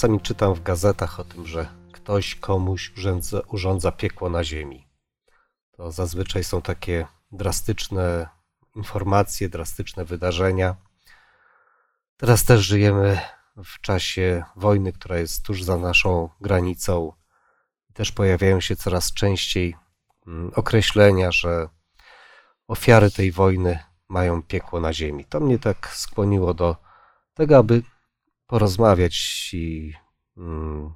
czasami czytam w gazetach o tym, że ktoś komuś urządza, urządza piekło na ziemi. To zazwyczaj są takie drastyczne informacje, drastyczne wydarzenia. Teraz też żyjemy w czasie wojny, która jest tuż za naszą granicą. Też pojawiają się coraz częściej mm, określenia, że ofiary tej wojny mają piekło na ziemi. To mnie tak skłoniło do tego, aby porozmawiać i mm,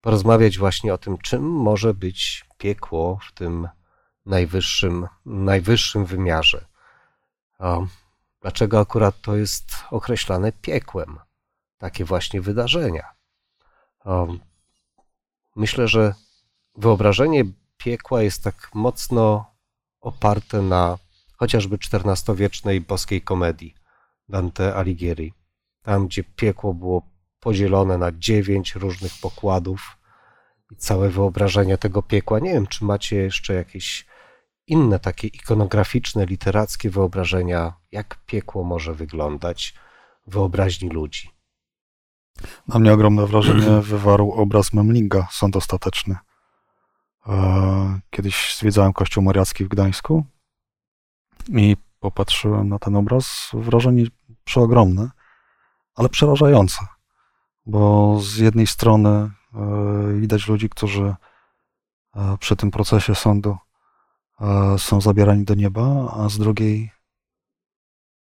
porozmawiać właśnie o tym, czym może być piekło w tym najwyższym, najwyższym wymiarze. Dlaczego akurat to jest określane piekłem? Takie właśnie wydarzenia. Myślę, że wyobrażenie piekła jest tak mocno oparte na chociażby XIV-wiecznej boskiej komedii Dante Alighieri. Tam, gdzie piekło było podzielone na dziewięć różnych pokładów i całe wyobrażenie tego piekła. Nie wiem, czy macie jeszcze jakieś inne takie ikonograficzne, literackie wyobrażenia, jak piekło może wyglądać w wyobraźni ludzi. Na mnie ogromne wrażenie wywarł obraz Memlinga, Sąd Ostateczny. E, kiedyś zwiedzałem kościół mariacki w Gdańsku i popatrzyłem na ten obraz. Wrażenie przeogromne, ale przerażające, bo z jednej strony e, widać ludzi, którzy e, przy tym procesie sądu są zabierani do nieba, a z drugiej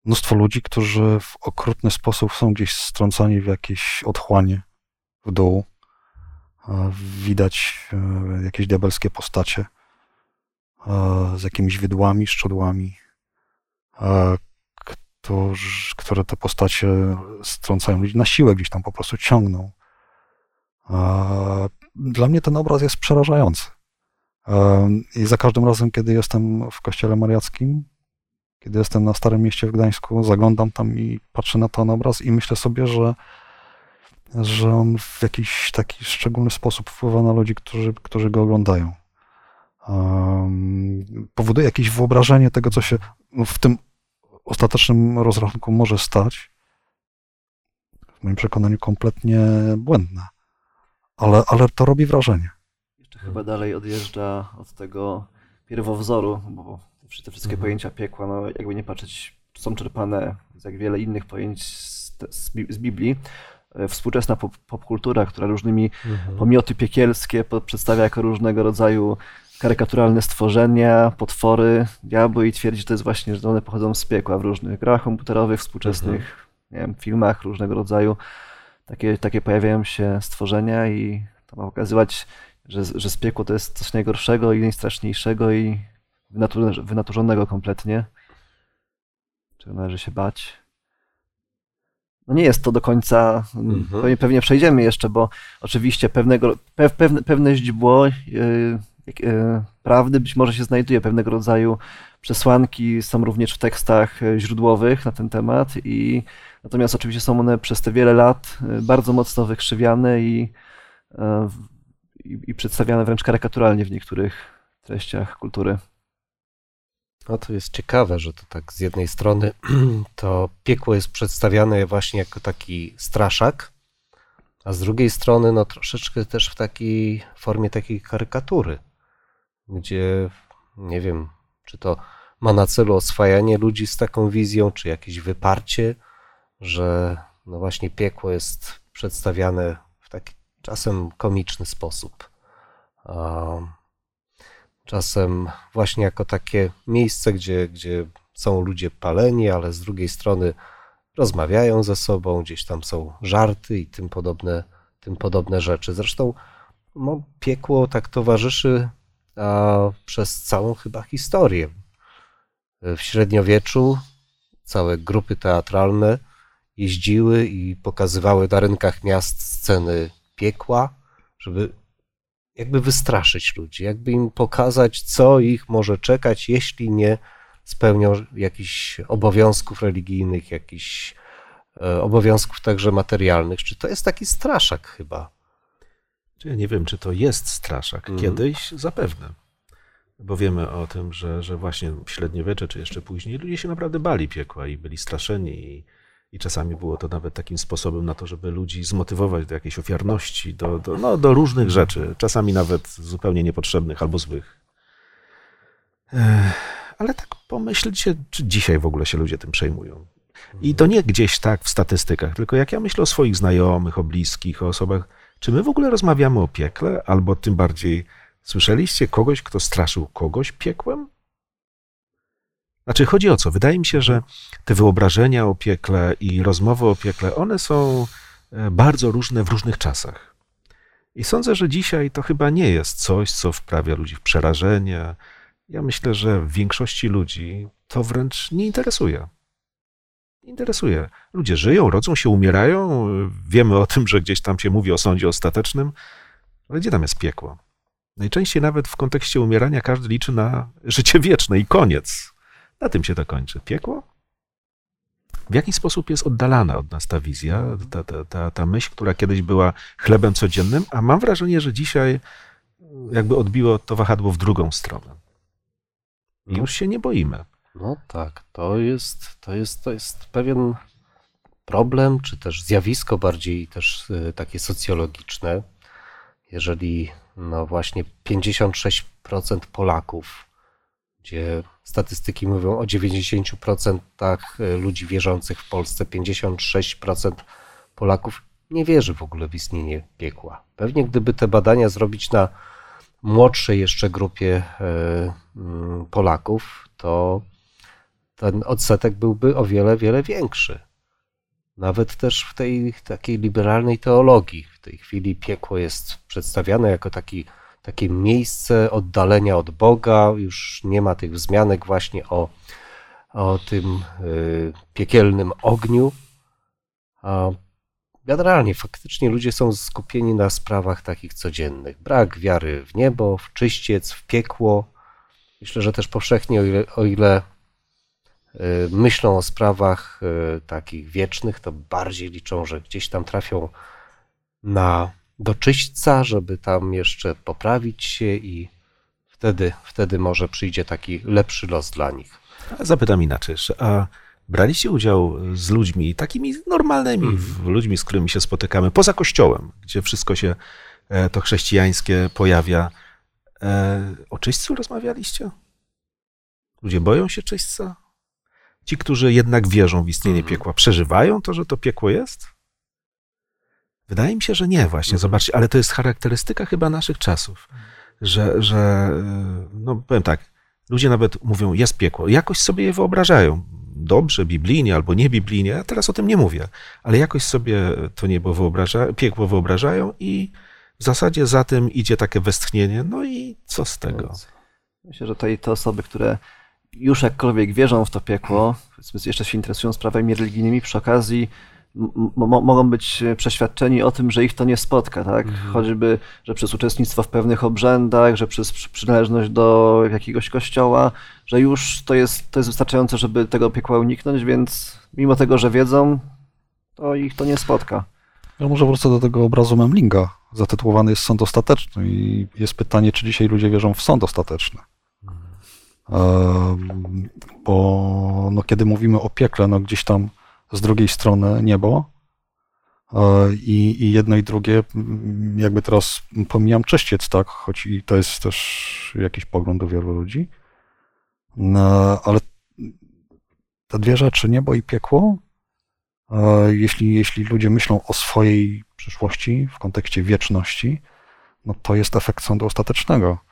mnóstwo ludzi, którzy w okrutny sposób są gdzieś strącani w jakieś otchłanie w dół. Widać e, jakieś diabelskie postacie z jakimiś wydłami, szczodłami, które te postacie strącają ludzi na siłę, gdzieś tam po prostu ciągną. Dla mnie ten obraz jest przerażający. I za każdym razem, kiedy jestem w kościele mariackim, kiedy jestem na Starym Mieście w Gdańsku, zaglądam tam i patrzę na ten obraz i myślę sobie, że, że on w jakiś taki szczególny sposób wpływa na ludzi, którzy, którzy go oglądają. Um, powoduje jakieś wyobrażenie tego, co się w tym ostatecznym rozrachunku może stać. W moim przekonaniu kompletnie błędne. Ale, ale to robi wrażenie chyba dalej odjeżdża od tego pierwowzoru, bo te wszystkie mhm. pojęcia piekła, no jakby nie patrzeć, są czerpane z jak wiele innych pojęć z, z Biblii. E, współczesna pop, popkultura, która różnymi mhm. pomioty piekielskie przedstawia jako różnego rodzaju karykaturalne stworzenia, potwory, diabły i twierdzi, że to jest właśnie, że one pochodzą z piekła w różnych grach komputerowych, współczesnych mhm. nie wiem, filmach różnego rodzaju. Takie, takie pojawiają się stworzenia i to ma pokazywać że, że z piekło to jest coś najgorszego i najstraszniejszego i wynaturzonego kompletnie, czego należy się bać. No nie jest to do końca, mhm. pewnie, pewnie przejdziemy jeszcze, bo oczywiście pewnego, pewne, pewne źdźbło yy, prawdy być może się znajduje, pewnego rodzaju przesłanki są również w tekstach y, źródłowych na ten temat i natomiast oczywiście są one przez te wiele lat y, bardzo mocno wykrzywiane i i, i przedstawiane wręcz karykaturalnie w niektórych treściach kultury. No to jest ciekawe, że to tak z jednej strony to piekło jest przedstawiane właśnie jako taki straszak, a z drugiej strony no troszeczkę też w takiej formie takiej karykatury, gdzie nie wiem, czy to ma na celu oswajanie ludzi z taką wizją, czy jakieś wyparcie, że no właśnie piekło jest przedstawiane w taki czasem komiczny sposób. Czasem właśnie jako takie miejsce, gdzie, gdzie są ludzie paleni, ale z drugiej strony rozmawiają ze sobą, gdzieś tam są żarty i tym podobne, tym podobne rzeczy. Zresztą no, piekło tak towarzyszy a, przez całą chyba historię. W średniowieczu całe grupy teatralne jeździły i pokazywały na rynkach miast sceny piekła, żeby jakby wystraszyć ludzi, jakby im pokazać, co ich może czekać, jeśli nie spełnią jakichś obowiązków religijnych, jakichś e, obowiązków także materialnych. Czy to jest taki straszak chyba? Ja nie wiem, czy to jest straszak. Mhm. Kiedyś zapewne. Bo wiemy o tym, że, że właśnie w średniowiecze, czy jeszcze później, ludzie się naprawdę bali piekła i byli straszeni i I czasami było to nawet takim sposobem na to, żeby ludzi zmotywować do jakiejś ofiarności, do, do, no, do różnych rzeczy, czasami nawet zupełnie niepotrzebnych albo złych. Ale tak pomyślcie, czy dzisiaj w ogóle się ludzie tym przejmują. I to nie gdzieś tak w statystykach, tylko jak ja myślę o swoich znajomych, o bliskich, o osobach, czy my w ogóle rozmawiamy o piekle, albo tym bardziej słyszeliście kogoś, kto straszył kogoś piekłem? Znaczy, chodzi o co? Wydaje mi się, że te wyobrażenia o piekle i rozmowy o piekle, one są e, bardzo różne w różnych czasach. I sądzę, że dzisiaj to chyba nie jest coś, co wprawia ludzi w przerażenie. Ja myślę, że w większości ludzi to wręcz nie interesuje. Interesuje. Ludzie żyją, rodzą się, umierają. Wiemy o tym, że gdzieś tam się mówi o sądzie ostatecznym, ale gdzie tam jest piekło? Najczęściej nawet w kontekście umierania każdy liczy na życie wieczne i koniec. Na tym się to kończy. Piekło? W jaki sposób jest oddalana od nas ta wizja, ta, ta, ta, ta myśl, która kiedyś była chlebem codziennym, a mam wrażenie, że dzisiaj jakby odbiło to wahadło w drugą stronę. I już się nie boimy. No tak, to jest, to jest, to jest pewien problem, czy też zjawisko bardziej też y, takie socjologiczne. Jeżeli no właśnie 56% Polaków, gdzie statystyki mówią o 90% y, ludzi wierzących w Polsce, 56% Polaków nie wierzy w ogóle w istnienie piekła. Pewnie gdyby te badania zrobić na młodszej jeszcze grupie y, mm, Polaków, to ten odsetek byłby o wiele, wiele większy. Nawet też w tej takiej liberalnej teologii. W tej chwili piekło jest przedstawiane jako taki, takie miejsce oddalenia od Boga. Już nie ma tych wzmianek właśnie o, o tym y, piekielnym ogniu. A generalnie, faktycznie ludzie są skupieni na sprawach takich codziennych. Brak wiary w niebo, w czyściec, w piekło. Myślę, że też powszechnie, o ile, o ile myślą o sprawach y, takich wiecznych, to bardziej liczą, że gdzieś tam trafią na doczyśćca, żeby tam jeszcze poprawić się i wtedy, wtedy może przyjdzie taki lepszy los dla nich. Zapytam inaczej, a braliście udział z ludźmi takimi normalnymi, mm. ludźmi, z którymi się spotykamy, poza kościołem, gdzie wszystko się e, to chrześcijańskie pojawia. E, o czyśćcu rozmawialiście? Ludzie boją się czyśćca? Ci, którzy jednak wierzą w istnienie mhm. piekła, przeżywają to, że to piekło jest? Wydaje mi się, że nie, właśnie. Mhm. Zobaczcie, ale to jest charakterystyka chyba naszych czasów, że, że no powiem tak, ludzie nawet mówią, jest piekło, jakoś sobie je wyobrażają. Dobrze, biblijnie albo nie biblijnie, ja teraz o tym nie mówię, ale jakoś sobie to niebo wyobraża, piekło wyobrażają i w zasadzie za tym idzie takie westchnienie, no i co z tego? Myślę, że to i te osoby, które już jakkolwiek wierzą w to piekło, jeszcze się interesują sprawami religijnymi, przy okazji mogą być przeświadczeni o tym, że ich to nie spotka, tak? Mhm. Choćby, że przez uczestnictwo w pewnych obrzędach, że przez przynależność do jakiegoś kościoła, że już to jest, to jest wystarczające, żeby tego piekła uniknąć, więc mimo tego, że wiedzą, to ich to nie spotka. Ja może wrócę do tego obrazu Memlinga. Zatytułowany jest Sąd Ostateczny i jest pytanie, czy dzisiaj ludzie wierzą w sąd ostateczny. Bo no, kiedy mówimy o piekle, no gdzieś tam z drugiej strony niebo e, i, i jedno i drugie, jakby teraz pomijam czyściec, tak, choć i to jest też jakiś pogląd do wielu ludzi, no, ale te dwie rzeczy, niebo i piekło, e, jeśli, jeśli ludzie myślą o swojej przyszłości w kontekście wieczności, no to jest efekt sądu ostatecznego.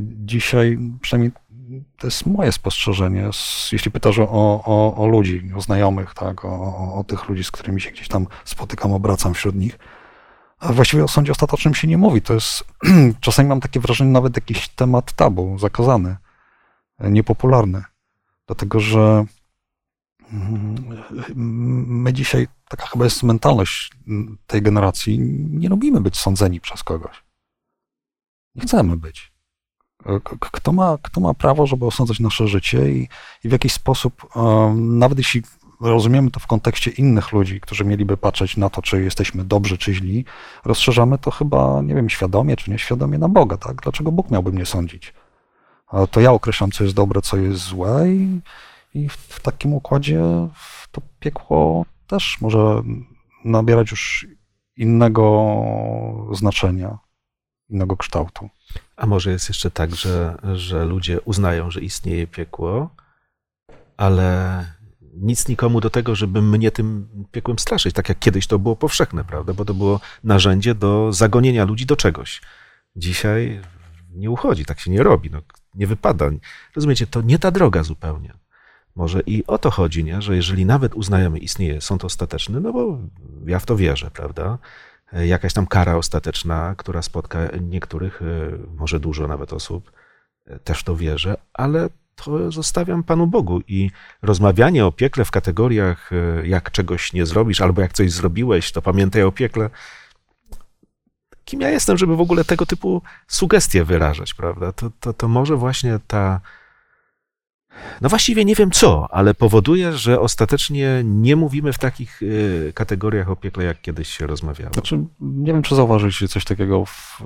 Dzisiaj, przynajmniej to jest moje spostrzeżenie, jeśli pytasz o, o, o ludzi, o znajomych, tak, o, o, tych ludzi, z którymi się gdzieś tam spotykam, obracam wśród nich. A właściwie o sądzie ostatecznym się nie mówi. To jest, czasami mam takie wrażenie, nawet jakiś temat tabu, zakazany, niepopularny. Dlatego, że mm, my dzisiaj, taka chyba jest mentalność tej generacji, nie lubimy być sądzeni przez kogoś. Nie chcemy być. Kto ma, kto ma prawo, żeby osądzać nasze życie i, i w jakiś sposób, nawet jeśli rozumiemy to w kontekście innych ludzi, którzy mieliby patrzeć na to, czy jesteśmy dobrzy, czy źli, rozszerzamy to chyba, nie wiem, świadomie czy nieświadomie na Boga, tak? Dlaczego Bóg miałby mnie sądzić? To ja określam, co jest dobre, co jest złe i, i w, w takim układzie to piekło też może nabierać już innego znaczenia, innego kształtu. A może jest jeszcze tak, że, że ludzie uznają, że istnieje piekło, ale nic nikomu do tego, żeby mnie tym piekłem straszyć, tak jak kiedyś to było powszechne, prawda? Bo to było narzędzie do zagonienia ludzi do czegoś. Dzisiaj nie uchodzi, tak się nie robi, no, nie wypada. Rozumiecie, to nie ta droga zupełnie. Może i o to chodzi, nie? że jeżeli nawet uznajemy, istnieje sąd ostateczny, no bo ja w to wierzę, prawda? Jakaś tam kara ostateczna, która spotka niektórych, e, może dużo nawet osób, e, też to wierzę, ale to zostawiam Panu Bogu i rozmawianie o piekle w kategoriach, e, jak czegoś nie zrobisz, albo jak coś zrobiłeś, to pamiętaj o piekle. Kim ja jestem, żeby w ogóle tego typu sugestie wyrażać, prawda? To, to, to może właśnie ta. No właściwie nie wiem co, ale powoduje, że ostatecznie nie mówimy w takich e, kategoriach o piekle, jak kiedyś się rozmawiało. Znaczy, nie wiem, czy zauważyliście coś takiego w,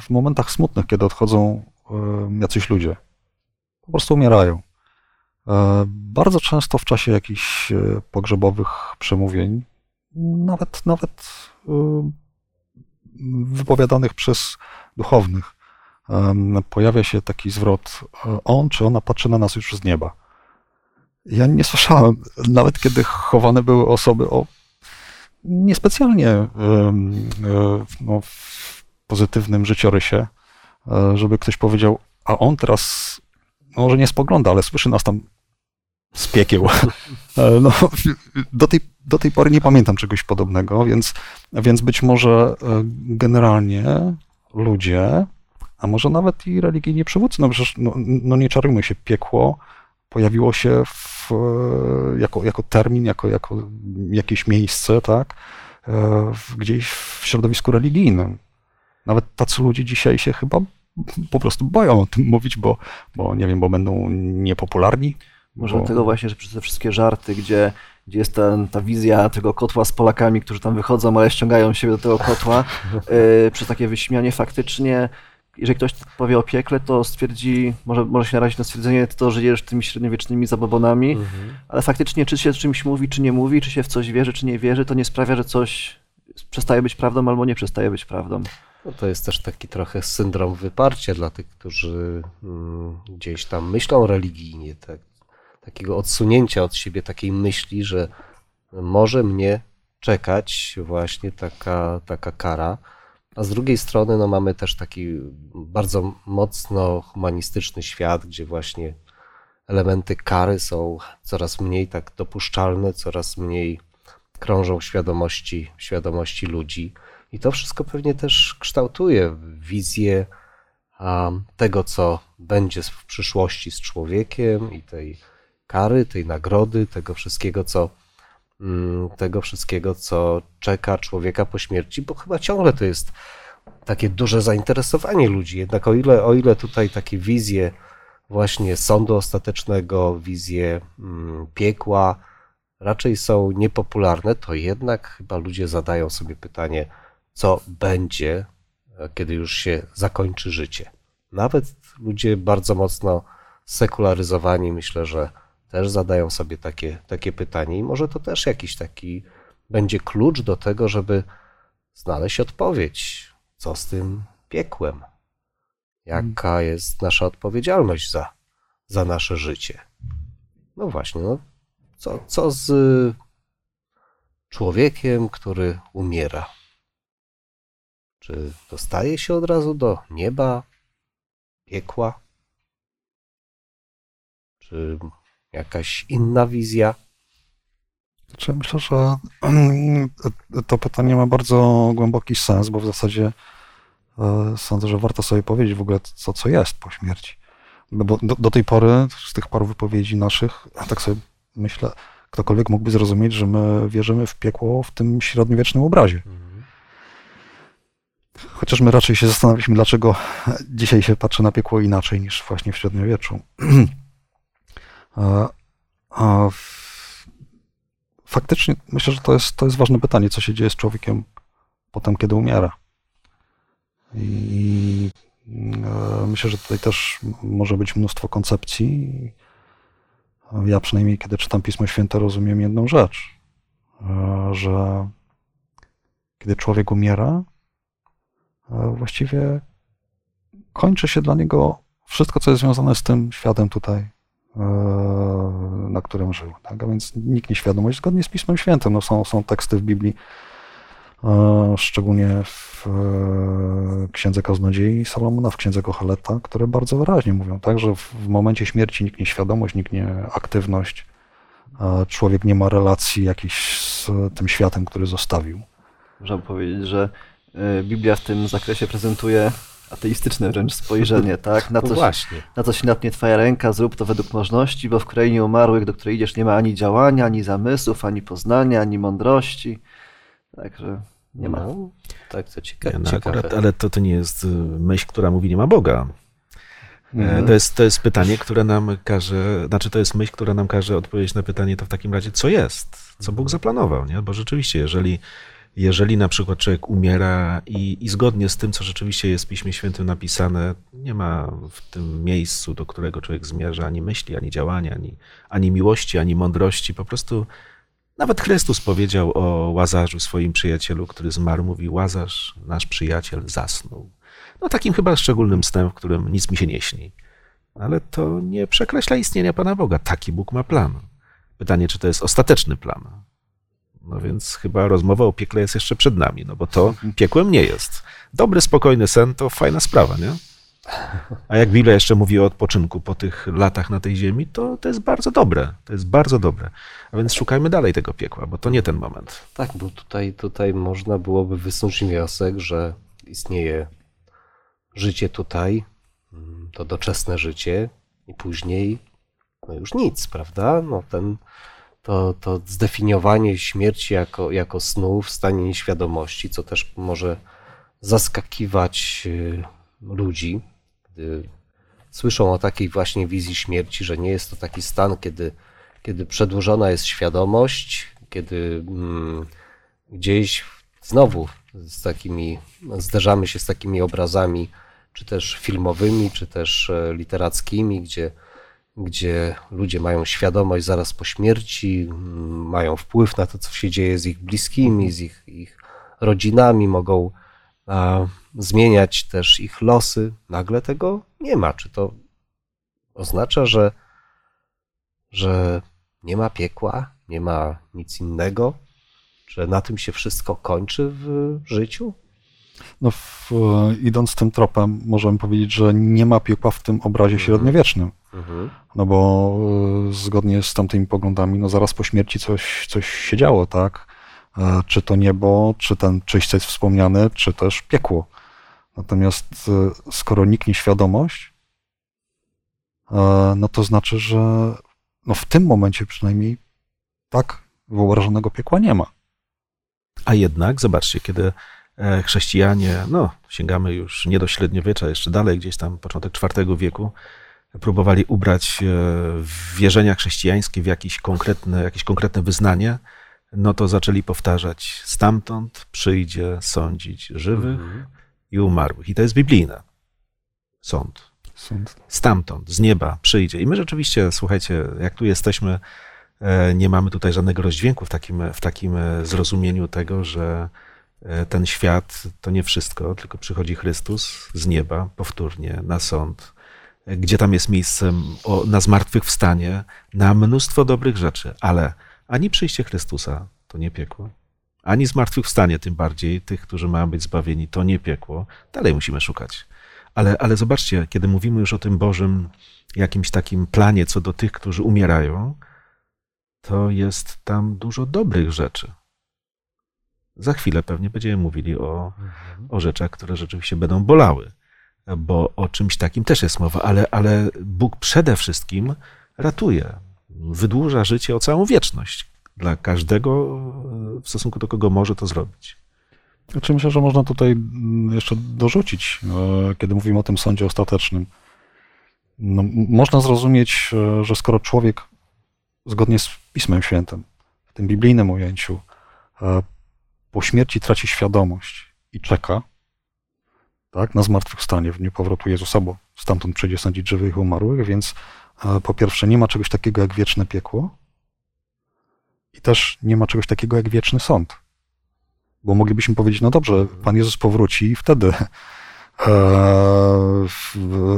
w momentach smutnych, kiedy odchodzą e, jacyś ludzie po prostu umierają. E, bardzo często w czasie jakichś e, pogrzebowych przemówień, nawet, nawet wypowiadanych przez duchownych, pojawia się taki zwrot: On czy ona patrzy na nas już z nieba. Ja nie słyszałem, nawet kiedy chowane były osoby o niespecjalnie no, w pozytywnym życiorysie, żeby ktoś powiedział, a on teraz może nie spogląda, ale słyszy nas tam z piekieł. E, no, do, tej, do tej pory nie pamiętam czegoś podobnego, więc, więc być może e, generalnie ludzie, a może nawet i religijni przywódcy, no przecież no, no nie czarujmy się, piekło pojawiło się w, e, jako, jako termin, jako, jako jakieś miejsce, tak, gdzieś w środowisku religijnym. Nawet tacy ludzie dzisiaj się chyba po prostu boją o tym mówić, bo, bo nie wiem, bo będą niepopularni. Może bo... dlatego właśnie, że przez te wszystkie żarty, gdzie, gdzie jest ta, ta wizja tego kotła z Polakami, którzy tam wychodzą, ale ściągają siebie do tego kotła, yy, przez takie wyśmianie faktycznie, jeżeli ktoś powie o piekle, to stwierdzi, może, może się narazić na stwierdzenie, to żyjesz tymi średniowiecznymi zabobonami, mhm. ale faktycznie czy się o czymś mówi, czy nie mówi, czy się w coś wierzy, czy nie wierzy, to nie sprawia, że coś przestaje być prawdą albo nie przestaje być prawdą. No to jest też taki trochę syndrom wyparcia dla tych, którzy mm, gdzieś tam myślą religijnie, tak, takiego odsunięcia od siebie takiej myśli, że może mnie czekać właśnie taka, taka kara. A z drugiej strony no, mamy też taki bardzo mocno humanistyczny świat, gdzie właśnie elementy kary są coraz mniej tak dopuszczalne, coraz mniej krążą świadomości, świadomości ludzi. I to wszystko pewnie też kształtuje wizję tego, co będzie w przyszłości z człowiekiem i tej kary, tej nagrody, tego wszystkiego, co tego wszystkiego, co czeka człowieka po śmierci, bo chyba ciągle to jest takie duże zainteresowanie ludzi. Jednak o ile, o ile tutaj takie wizje właśnie sądu ostatecznego, wizje mm, piekła raczej są niepopularne, to jednak chyba ludzie zadają sobie pytanie, co będzie, e, kiedy już się zakończy życie. Nawet ludzie bardzo mocno sekularyzowani, myślę, że też zadają sobie takie, takie pytanie, i może to też jakiś taki będzie klucz do tego, żeby znaleźć odpowiedź, co z tym piekłem, jaka jest nasza odpowiedzialność za, za nasze życie. No właśnie, no, co, co z człowiekiem, który umiera? Czy dostaje się od razu do nieba, piekła? Czy jakaś inna wizja? Znaczy, myślę, że to pytanie ma bardzo głęboki sens, bo w zasadzie e, sądzę, że warto sobie powiedzieć w ogóle, co, co jest po śmierci. No bo do, do tej pory, z tych paru wypowiedzi naszych, tak sobie myślę, ktokolwiek mógłby zrozumieć, że my wierzymy w piekło w tym średniowiecznym obrazie. Mhm. Chociaż my raczej się zastanawialiśmy, dlaczego dzisiaj się patrzy na piekło inaczej niż właśnie w średniowieczu. faktycznie myślę, że to jest, to jest ważne pytanie, co się dzieje z człowiekiem potem, kiedy umiera. I e, myślę, że tutaj też może być mnóstwo koncepcji. Ja przynajmniej, kiedy czytam Pismo Święte, rozumiem jedną rzecz, e, że kiedy człowiek umiera, e, właściwie kończy się dla niego wszystko, co jest związane z tym światem tutaj, na którym żył. Tak? A więc nikt nie świadomość, zgodnie z Pismem Świętym. No są, są teksty w Biblii, szczególnie w Księdze Kaznodziei Salomona, w Księdze Kocheleta, które bardzo wyraźnie mówią, tak, że w momencie śmierci nikt nie świadomość, nikt nie aktywność, człowiek nie ma relacji jakiejś z tym światem, który zostawił. Można powiedzieć, że e, Biblia w tym zakresie prezentuje ateistyczne wręcz spojrzenie, tak? Na no coś, no właśnie. na coś natnie twoja ręka, zrób to według możności, bo w krainie umarłych, do której idziesz, nie ma ani działania, ani zamysłów, ani poznania, ani mądrości. Także nie ma. No, tak, to ciekawe. No, akurat, ale to, to nie jest y, myśl, która mówi nie ma Boga. Mhm. To, jest, to jest pytanie, które nam każe, znaczy to jest myśl, która nam każe odpowiedzieć na pytanie, to w takim razie co jest? Co Bóg zaplanował, nie? Bo rzeczywiście, jeżeli jeżeli na przykład człowiek umiera i, i, zgodnie z tym, co rzeczywiście jest w Piśmie Świętym napisane, nie ma w tym miejscu, do którego człowiek zmierza ani myśli, ani działania, ani, ani miłości, ani mądrości, po prostu nawet Chrystus powiedział o Łazarzu, swoim przyjacielu, który zmarł, mówi Łazarz, nasz przyjaciel, zasnął. No takim chyba szczególnym snem, w którym nic mi się nie śni. Ale to nie przekreśla istnienia Pana Boga. Taki Bóg ma plan. Pytanie, czy to jest ostateczny plan. No więc chyba rozmowa o piekle jest jeszcze przed nami, no bo to piekłem nie jest. Dobry, spokojny sen to fajna sprawa, nie? A jak Biblia jeszcze mówi o odpoczynku po tych latach na tej ziemi, to to jest bardzo dobre. To jest bardzo dobre. A więc szukajmy dalej tego piekła, bo to nie ten moment. Tak, bo tutaj, tutaj można byłoby wysnuć wniosek, że istnieje życie tutaj, to doczesne życie i później no już nic, prawda? No ten, to, to zdefiniowanie śmierci jako, jako snu w stanie nieświadomości, co też może zaskakiwać y, ludzi, gdy słyszą o takiej właśnie wizji śmierci, że nie jest to taki stan, kiedy, kiedy przedłużona jest świadomość, kiedy mm, gdzieś znowu z takimi, zderzamy się z takimi obrazami, czy też filmowymi, czy też e, literackimi, gdzie, gdzie ludzie mają świadomość zaraz po śmierci, mają wpływ na to, co się dzieje z ich bliskimi, z ich, ich rodzinami, mogą a, zmieniać też ich losy. Nagle tego nie ma. Czy to oznacza, że, że nie ma piekła, nie ma nic innego? Że na tym się wszystko kończy w życiu? No, w, idąc tym tropem, możemy powiedzieć, że nie ma piekła w tym obrazie mhm. średniowiecznym. Mhm. No bo e, zgodnie z tamtymi poglądami, no zaraz po śmierci coś, coś się działo, tak? E, czy to niebo, czy ten czyś, co jest wspomniany, czy też piekło. Natomiast e, skoro niknie świadomość, no to znaczy, że no w tym momencie przynajmniej tak wyobrażonego piekła nie ma. A jednak, zobaczcie, kiedy E, chrześcijanie, no sięgamy już nie do średniowiecza, jeszcze dalej, gdzieś tam początek IV wieku, próbowali ubrać e, wierzenia chrześcijańskie w jakieś konkretne, jakieś konkretne wyznanie, no to zaczęli powtarzać, stamtąd przyjdzie sądzić żywych mhm. i umarłych. I to jest biblijne. Sąd. Sąd. Stamtąd, z nieba przyjdzie. I my rzeczywiście, słuchajcie, jak tu jesteśmy, e, nie mamy tutaj żadnego rozdźwięku w takim, w takim zrozumieniu tego, że E, ten świat to nie wszystko, tylko przychodzi Chrystus z nieba powtórnie na sąd, e, gdzie tam jest miejscem na zmartwychwstanie, na mnóstwo dobrych rzeczy, ale ani przyjście Chrystusa to nie piekło, ani zmartwychwstanie, tym bardziej tych, którzy mają być zbawieni, to nie piekło. Dalej musimy szukać. Ale, ale zobaczcie, kiedy mówimy już o tym Bożym jakimś takim planie co do tych, którzy umierają, to jest tam dużo dobrych rzeczy za chwilę pewnie będziemy mówili o, o rzeczach, które rzeczywiście będą bolały, bo o czymś takim też jest mowa, ale, ale Bóg przede wszystkim ratuje, wydłuża życie o całą wieczność dla każdego, w stosunku do kogo może to zrobić. Znaczy myślę, że można tutaj jeszcze dorzucić, e, kiedy mówimy o tym sądzie ostatecznym. No, można zrozumieć, e, że skoro człowiek zgodnie z Pismem Świętym, w tym biblijnym ujęciu, e, po śmierci traci świadomość i czeka tak, na zmartwychwstanie w dniu powrotu Jezusa, bo stamtąd przyjdzie sądzić żywych i umarłych, więc e, po pierwsze, nie ma czegoś takiego jak wieczne piekło i też nie ma czegoś takiego jak wieczny sąd. Bo moglibyśmy powiedzieć, no dobrze, Pan Jezus powróci i wtedy e,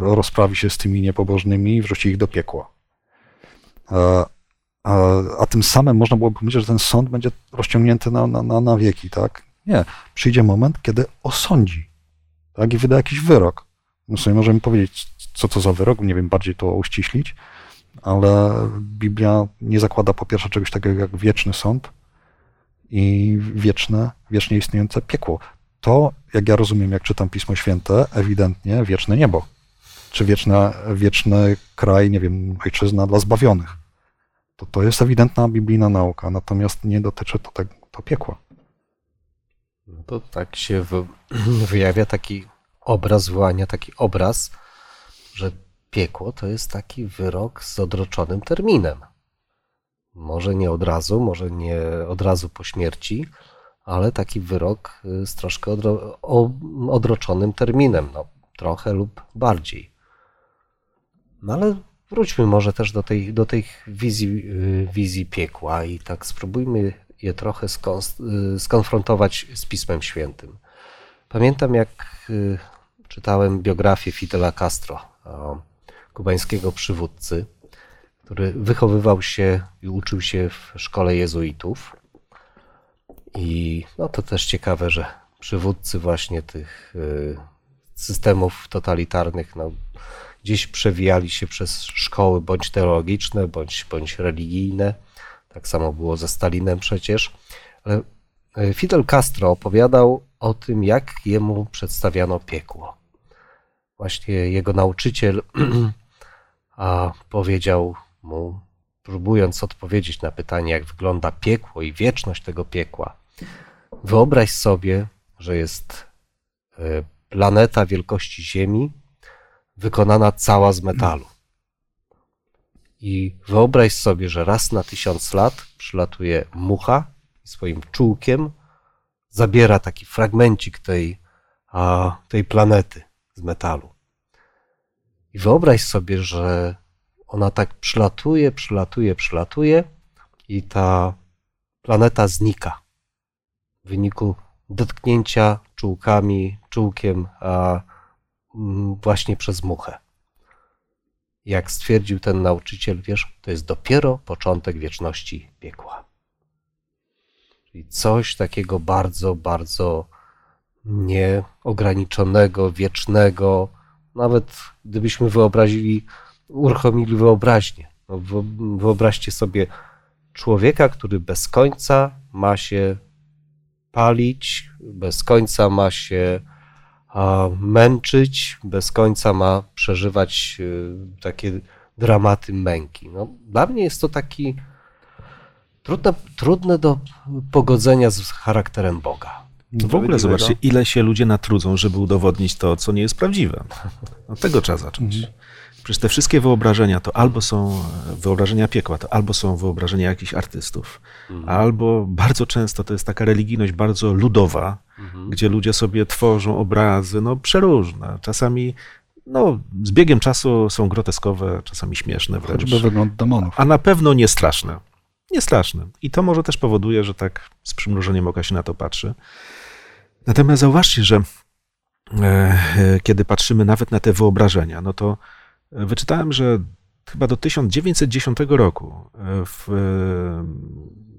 rozprawi się z tymi niepobożnymi i wrzuci ich do piekła. A, a, tym samym można byłoby powiedzieć, że ten sąd będzie rozciągnięty na, na, na wieki, tak? Nie. Przyjdzie moment, kiedy osądzi, tak? I wyda jakiś wyrok. No sobie możemy powiedzieć, co to za wyrok, nie wiem, bardziej to uściślić, ale Biblia nie zakłada po pierwsze czegoś takiego jak wieczny sąd i wieczne, wiecznie istniejące piekło. To, jak ja rozumiem, jak czytam Pismo Święte, ewidentnie wieczne niebo, czy wieczne, wieczny kraj, nie wiem, ojczyzna dla zbawionych. To, to jest ewidentna biblijna nauka, natomiast nie dotyczy to, to, to piekła. No to tak się wyjawia taki obraz, wyłania taki obraz, że piekło to jest taki wyrok z odroczonym terminem. Może nie od razu, może nie od razu po śmierci, ale taki wyrok z troszkę odro odroczonym terminem, no, trochę lub bardziej. No ale wróćmy może też do tej, do tej wizji, y, wizji piekła i tak spróbujmy je trochę y, skonfrontować z Pismem Świętym. Pamiętam, jak czytałem biografię Fidela Castro, kubańskiego przywódcy, który wychowywał się i uczył się w szkole jezuitów. I no to też ciekawe, że przywódcy właśnie tych y, systemów totalitarnych no, gdzieś przewijali się przez szkoły bądź teologiczne, bądź, bądź religijne. Tak samo było ze Stalinem przecież. Ale y, Fidel Castro opowiadał o tym, jak jemu przedstawiano piekło. Właśnie jego nauczyciel a powiedział mu, próbując odpowiedzieć na pytanie, jak wygląda piekło i wieczność tego piekła, wyobraź sobie, że jest e, planeta wielkości Ziemi, wykonana cała z metalu. I wyobraź sobie, że raz na tysiąc lat przylatuje mucha i swoim czułkiem zabiera taki fragmencik tej, a, tej planety z metalu. I wyobraź sobie, że ona tak przylatuje, przylatuje, przylatuje i ta planeta znika w wyniku dotknięcia czułkami, czułkiem, a właśnie przez muchę. Jak stwierdził ten nauczyciel, wiesz, to jest dopiero początek wieczności piekła. Czyli coś takiego bardzo, bardzo nieograniczonego, wiecznego, nawet gdybyśmy wyobrazili, uruchomili wyobraźnię. No, wyobraźcie sobie człowieka, który bez końca ma się palić, bez końca ma się męczyć, bez końca ma przeżywać y, takie dramaty męki. No, dla mnie jest to taki trudne, trudne do pogodzenia z charakterem Boga. No w ogóle zobaczcie, ile się ludzie natrudzą, żeby udowodnić to, co nie jest prawdziwe. Od tego trzeba zacząć. Przecież te wszystkie wyobrażenia to albo są wyobrażenia piekła, to albo są wyobrażenia jakichś artystów, mhm. albo bardzo często to jest taka religijność bardzo ludowa, mhm. gdzie ludzie sobie tworzą obrazy, no przeróżne. Czasami no, z biegiem czasu są groteskowe, czasami śmieszne wręcz. Choćby wygląd demonów. A na pewno nie straszne. Nie straszne. I to może też powoduje, że tak z przymrużeniem oka się na to patrzy. Natomiast zauważcie, że e, e, kiedy patrzymy nawet na te wyobrażenia, no to e, wyczytałem, że chyba do 1910 roku w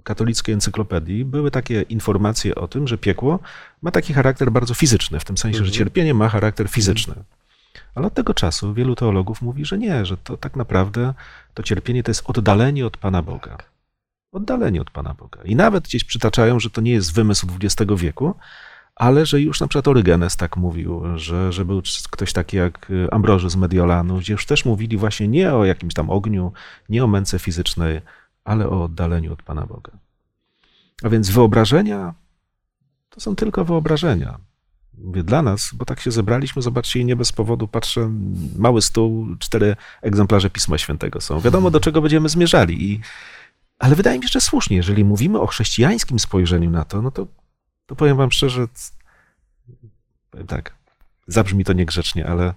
katolickiej encyklopedii były takie informacje o tym, że piekło ma taki charakter bardzo fizyczny, w tym sensie, że mhm. cierpienie ma charakter fizyczny. Ale od tego czasu wielu teologów mówi, że nie, że to tak naprawdę to cierpienie to jest oddalenie od Pana Boga. Oddalenie od Pana Boga. I nawet gdzieś przytaczają, że to nie jest wymysł XX wieku, ale że już na przykład Orygenes tak mówił, że, że był ktoś taki jak Ambroży z Mediolanu, gdzie już też mówili właśnie nie o jakimś tam ogniu, nie o męce fizycznej, ale o oddaleniu od Pana Boga. A więc wyobrażenia to są tylko wyobrażenia. Mówię dla nas, bo tak się zebraliśmy, zobaczcie, i nie bez powodu patrzę, mały stół, cztery egzemplarze Pisma Świętego są. Wiadomo, do czego będziemy zmierzali. I, ale wydaje mi się, że słusznie, jeżeli mówimy o chrześcijańskim spojrzeniu na to, no to to powiem wam szczerze, powiem tak, zabrzmi to niegrzecznie, ale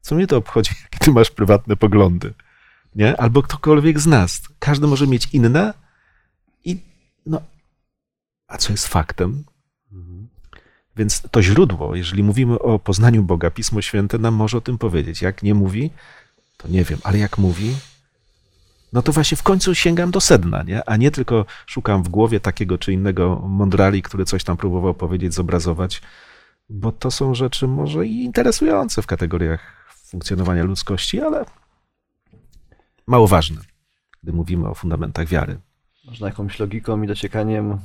co mnie to obchodzi, jakie ty masz prywatne poglądy? nie? Albo ktokolwiek z nas. Każdy może mieć inne i no, a co jest faktem? Więc to źródło, jeżeli mówimy o poznaniu Boga, Pismo Święte nam może o tym powiedzieć. Jak nie mówi, to nie wiem, ale jak mówi, no to właśnie w końcu sięgam do sedna, nie? a nie tylko szukam w głowie takiego czy innego mądrali, który coś tam próbował powiedzieć, zobrazować, bo to są rzeczy może i interesujące w kategoriach funkcjonowania ludzkości, ale mało ważne, gdy mówimy o fundamentach wiary. Można jakąś logiką i dociekaniem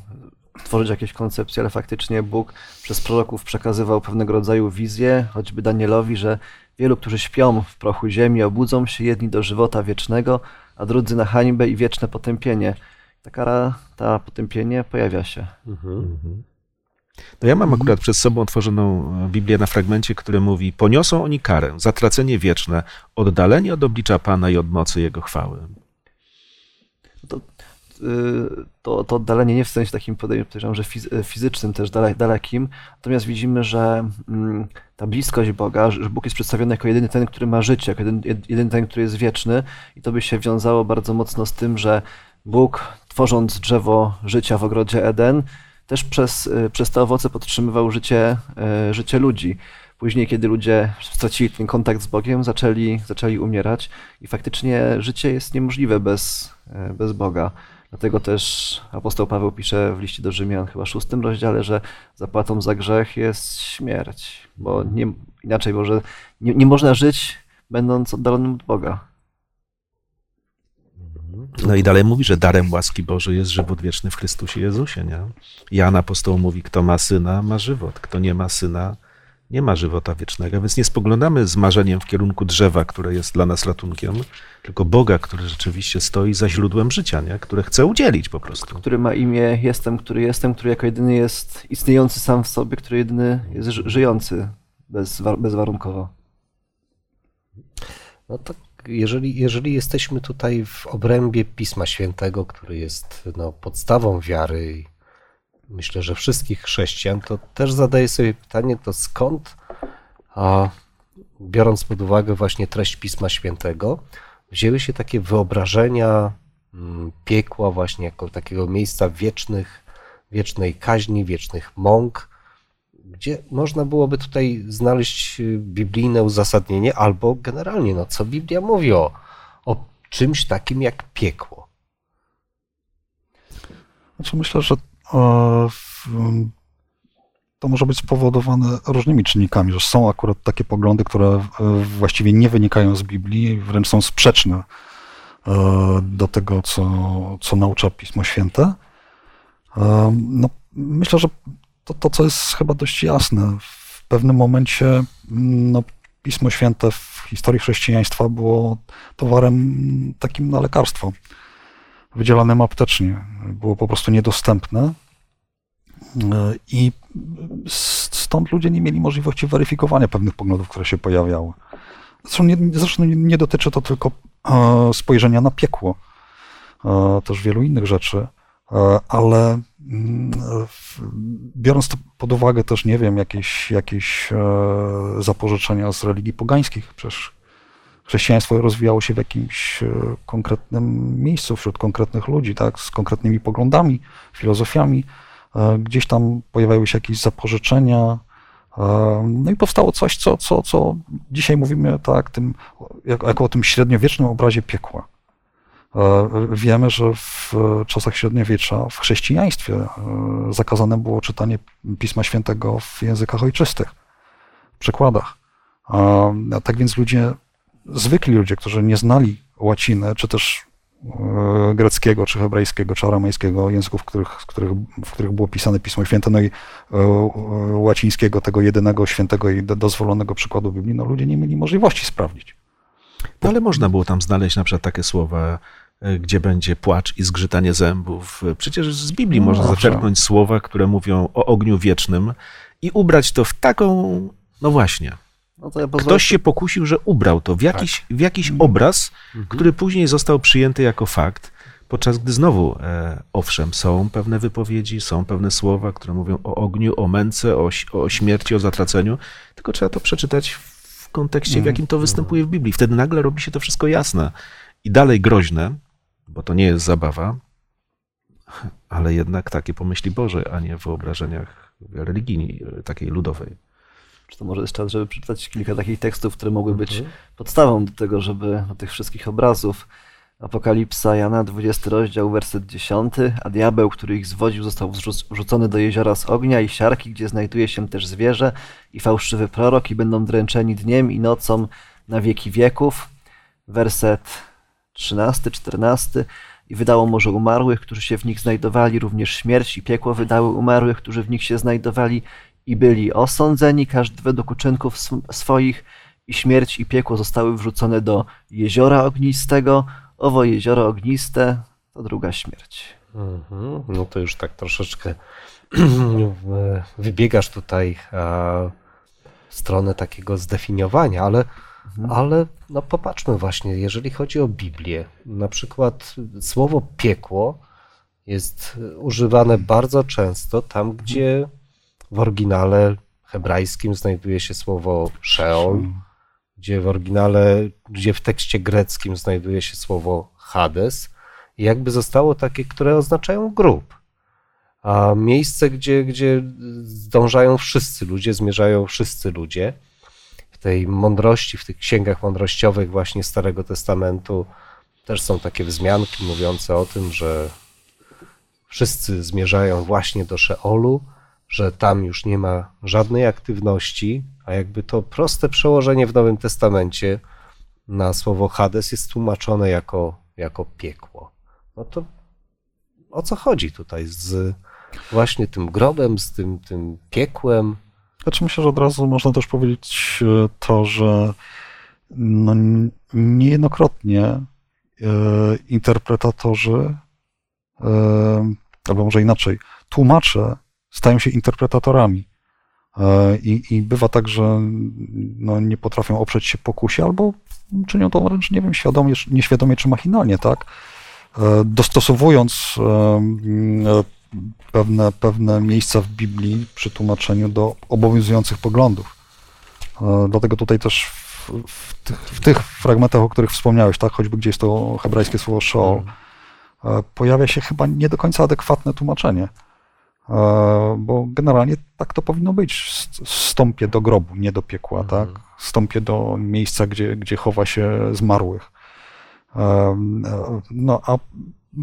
tworzyć jakieś koncepcje, ale faktycznie Bóg przez proroków przekazywał pewnego rodzaju wizję, choćby Danielowi, że wielu, którzy śpią w prochu ziemi, obudzą się jedni do żywota wiecznego, a drudzy na hańbę i wieczne potępienie. Ta kara, ta potępienie pojawia się. Mhm. No ja mam akurat przed sobą otworzoną Biblię na fragmencie, który mówi: Poniosą oni karę, zatracenie wieczne, oddalenie od oblicza Pana i od mocy Jego chwały. Y, to, to oddalenie nie w sensie takim podejrzewam, że fizycznym też dalekim, natomiast widzimy, że mm, ta bliskość Boga, że Bóg jest przedstawiony jako jedyny ten, który ma życie, jako jedyny, jedyny ten, który jest wieczny i to by się wiązało bardzo mocno z tym, że Bóg tworząc drzewo życia w ogrodzie Eden, też przez, y, przez te owoce podtrzymywał życie, y, życie ludzi. Później, kiedy ludzie stracili ten kontakt z Bogiem, zaczęli, zaczęli umierać i faktycznie życie jest niemożliwe bez, bez Boga. Dlatego też apostoł Paweł pisze w liście do Rzymian, chyba szóstym rozdziale, że zapłatą za grzech jest śmierć, bo nie, inaczej może nie, nie można żyć, będąc oddalonym od Boga. No i dalej mówi, że darem łaski Bożej jest żywot wieczny w Chrystusie Jezusie, nie? Jan apostoł mówi, kto ma syna, ma żywot, kto nie ma syna, nie ma żywota wiecznego, więc nie spoglądamy z marzeniem w kierunku drzewa, które jest dla nas ratunkiem, tylko Boga, który rzeczywiście stoi za źródłem życia, nie? które chce udzielić po prostu. Który ma imię Jestem, który jestem, który jako jedyny jest istniejący sam w sobie, który jedyny jest żyjący bez, bezwarunkowo. No to jeżeli, jeżeli jesteśmy tutaj w obrębie Pisma Świętego, który jest no, podstawą wiary myślę, że wszystkich chrześcijan, to też zadaję sobie pytanie, to skąd, a, biorąc pod uwagę właśnie treść Pisma Świętego, wzięły się takie wyobrażenia mm, piekła właśnie jako takiego miejsca wiecznych, wiecznej kaźni, wiecznych mąk, gdzie można byłoby tutaj znaleźć y, biblijne uzasadnienie, albo generalnie, no co Biblia mówi o, o czymś takim jak piekło. Znaczy myślę, że to może być spowodowane różnymi czynnikami, że są akurat takie poglądy, które e, właściwie nie wynikają z Biblii, wręcz są sprzeczne e, do tego, co, co naucza Pismo Święte. E, no, myślę, że to, to, co jest chyba dość jasne, w pewnym momencie no, Pismo Święte w historii chrześcijaństwa było towarem takim na lekarstwo, wydzielanym aptecznie. Było po prostu niedostępne i stąd ludzie nie mieli możliwości weryfikowania pewnych poglądów, które się pojawiały. Zresztą nie, zresztą nie dotyczy to tylko e, spojrzenia na piekło, e, też wielu innych rzeczy, e, ale mm, biorąc to pod uwagę też, nie wiem, jakieś, jakieś zapożyczenia z religii pogańskich, przecież chrześcijaństwo rozwijało się w jakimś konkretnym miejscu, wśród konkretnych ludzi, tak, z konkretnymi poglądami, filozofiami, gdzieś tam pojawiały się jakieś zapożyczenia. E, no i powstało coś, co, co, co dzisiaj mówimy tak, tym, jako, o tym średniowiecznym obrazie piekła. E, wiemy, że w czasach średniowiecza w chrześcijaństwie zakazane było czytanie Pisma Świętego w językach ojczystych, w przekładach. Tak więc ludzie, zwykli ludzie, którzy nie znali łaciny, czy też E, greckiego, czy hebrajskiego, czy aramejskiego, języków, w których, w których, w których było pisane Pismo Święte, no i e, łacińskiego, tego jedynego świętego i dozwolonego przykładu Biblii, no ludzie nie mieli możliwości sprawdzić. No ale można było tam znaleźć na przykład takie słowa, e, gdzie będzie płacz i zgrzytanie zębów. Przecież z Biblii no, można zaczerpnąć słowa, które mówią o ogniu wiecznym i ubrać to w taką, no właśnie, no ja Ktoś się pokusił, że ubrał to w jakiś, tak. w jakiś mhm. obraz, mhm. który później został przyjęty jako fakt, podczas gdy znowu, e, owszem, są pewne wypowiedzi, są pewne słowa, które mówią o ogniu, o męce, o, o śmierci, o zatraceniu, tylko trzeba to przeczytać w kontekście, w mhm. jakim to występuje w Biblii. Wtedy nagle robi się to wszystko jasne. i dalej groźne, bo to nie jest zabawa, ale jednak takie pomyśli Boże, a nie w wyobrażeniach religii takiej ludowej. Czy to może jest czas, żeby przeczytać kilka takich tekstów, które mogły być Mhm. podstawą do tego, żeby do tych wszystkich obrazów. Apokalipsa Jana, 20 rozdział, werset 10. A diabeł, który ich zwodził, został wrzuc- wrzucony do jeziora z ognia i siarki, gdzie znajduje się też zwierzę i fałszywy prorok i będą dręczeni dniem i nocą na wieki wieków. Werset 13, 14. I wydało morze umarłych, którzy się w nich znajdowali, również śmierć i piekło wydały umarłych, którzy w nich się znajdowali i byli osądzeni, każdy według uczynków sw- swoich, i śmierć i piekło zostały wrzucone do jeziora ognistego. Owo jezioro ogniste to druga śmierć. Mhm. No to już tak troszeczkę wybiegasz tutaj a, w stronę takiego zdefiniowania, ale, ale no popatrzmy właśnie, jeżeli chodzi o Biblię, na przykład słowo piekło jest używane bardzo często tam, gdzie w oryginale hebrajskim znajduje się słowo Sheol, gdzie w oryginale, gdzie w tekście greckim znajduje się słowo Hades, i jakby zostało takie, które oznaczają grób. A miejsce, gdzie, gdzie zdążają wszyscy ludzie, zmierzają wszyscy ludzie. W tej mądrości, w tych księgach mądrościowych właśnie Starego Testamentu też są takie wzmianki mówiące o tym, że wszyscy zmierzają właśnie do Szeolu, że tam już nie ma żadnej aktywności, a jakby to proste przełożenie w Nowym Testamencie na słowo Hades jest tłumaczone jako, jako piekło. No to o co chodzi tutaj z właśnie tym grobem, z tym, tym piekłem? Znaczy myślę, że od razu można też powiedzieć e, to, że no, niejednokrotnie e, interpretatorzy, e, albo może inaczej, tłumacze stają się interpretatorami. E, I, I bywa tak, że no, nie potrafią oprzeć się pokusie, albo czynią to wręcz, nie wiem, świadomie, nieświadomie czy machinalnie, tak? E, Dostosowując e, pewne, pewne miejsca w Biblii przy tłumaczeniu do obowiązujących poglądów. Dlatego tutaj też w, w, tych, w tych fragmentach, o których wspomniałeś, tak, choćby gdzie jest to hebrajskie słowo Sheol, e, pojawia się chyba nie do końca adekwatne tłumaczenie. E, Bo generalnie tak to powinno być. Stąpię do grobu, nie do piekła, Mhm. tak? Stąpię do miejsca, gdzie, gdzie chowa się zmarłych. Em, e, No, a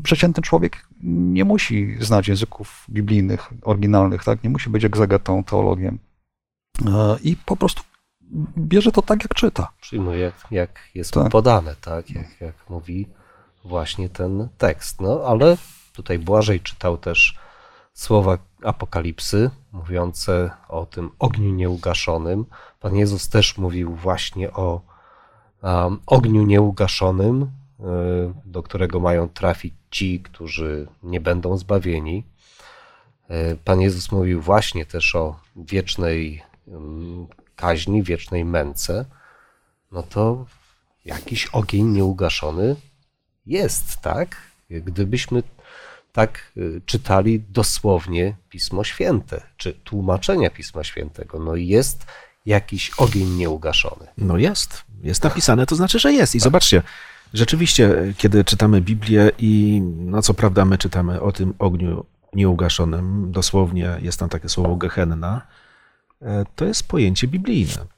przeciętny człowiek nie musi znać języków biblijnych, oryginalnych, tak? Nie musi być egzegetą, teologiem. E, I po prostu bierze to tak, jak czyta. Przyjmuje, jak, jak jest Tak. podane, tak? Jak, jak mówi właśnie ten tekst. No ale tutaj Błażej czytał też słowa Apokalipsy, mówiące o tym ogniu nieugaszonym. Pan Jezus też mówił właśnie o um, ogniu nieugaszonym, y, do którego mają trafić ci, którzy nie będą zbawieni. Y, Pan Jezus mówił właśnie też o wiecznej ym, kaźni, wiecznej męce. No to jakiś ogień nieugaszony jest, tak? Gdybyśmy tak y, czytali dosłownie Pismo Święte, czy tłumaczenia Pisma Świętego, no jest jakiś ogień nieugaszony. No jest. Jest napisane, to znaczy, że jest. I zobaczcie, rzeczywiście, kiedy czytamy Biblię i no co prawda my czytamy o tym ogniu nieugaszonym, dosłownie jest tam takie słowo gehenna, e, to jest pojęcie biblijne.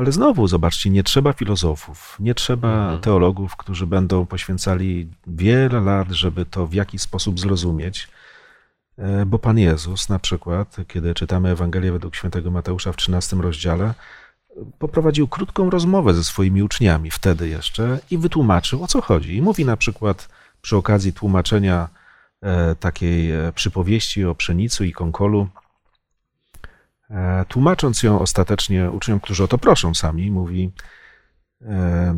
Ale znowu, zobaczcie, nie trzeba filozofów, nie trzeba Mhm. teologów, którzy będą poświęcali wiele lat, żeby to w jakiś sposób zrozumieć. E, Bo Pan Jezus, na przykład, kiedy czytamy Ewangelię według świętego Mateusza w 13 rozdziale, poprowadził krótką rozmowę ze swoimi uczniami wtedy jeszcze i wytłumaczył, o co chodzi. I mówi na przykład przy okazji tłumaczenia e, takiej e, przypowieści o pszenicy i konkolu, tłumacząc ją ostatecznie uczniom, którzy o to proszą sami, mówi e,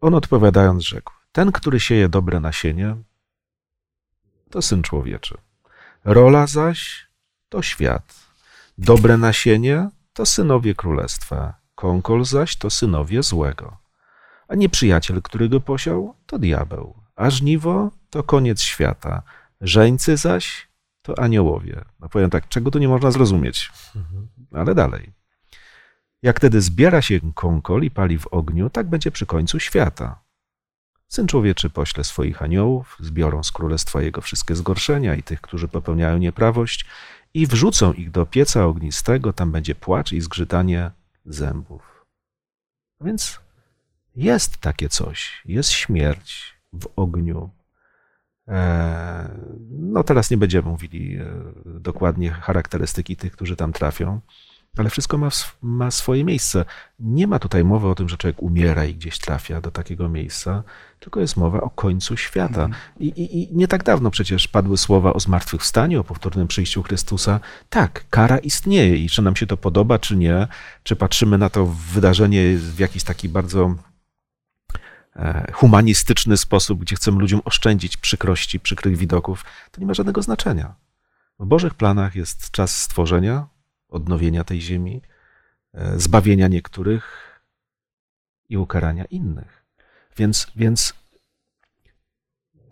on odpowiadając rzekł, ten, który sieje dobre nasienie, to Syn Człowieczy. Rola zaś to świat. Dobre nasienie to synowie królestwa, konkol zaś to synowie złego. A nieprzyjaciel, który go posiał, to diabeł, a żniwo to koniec świata, żeńcy zaś to aniołowie. No powiem tak, czego tu nie można zrozumieć, ale dalej. Jak wtedy zbiera się kąkol i pali w ogniu, tak będzie przy końcu świata. Syn człowieczy pośle swoich aniołów, zbiorą z królestwa jego wszystkie zgorszenia i tych, którzy popełniają nieprawość, i wrzucą ich do pieca ognistego, tam będzie płacz i zgrzytanie zębów. A więc jest takie coś, jest śmierć w ogniu. E, no teraz nie będziemy mówili e, dokładnie charakterystyki tych, którzy tam trafią, ale wszystko ma, ma swoje miejsce. Nie ma tutaj mowy o tym, że człowiek umiera i gdzieś trafia do takiego miejsca, tylko jest mowa o końcu świata. I, i, I, nie tak dawno przecież padły słowa o zmartwychwstaniu, o powtórnym przyjściu Chrystusa. Tak, kara istnieje i czy nam się to podoba, czy nie, czy patrzymy na to wydarzenie w jakiś taki bardzo humanistyczny sposób, gdzie chcemy ludziom oszczędzić przykrości, przykrych widoków, to nie ma żadnego znaczenia. W Bożych planach jest czas stworzenia, odnowienia tej ziemi, e, zbawienia niektórych i ukarania innych. Więc, więc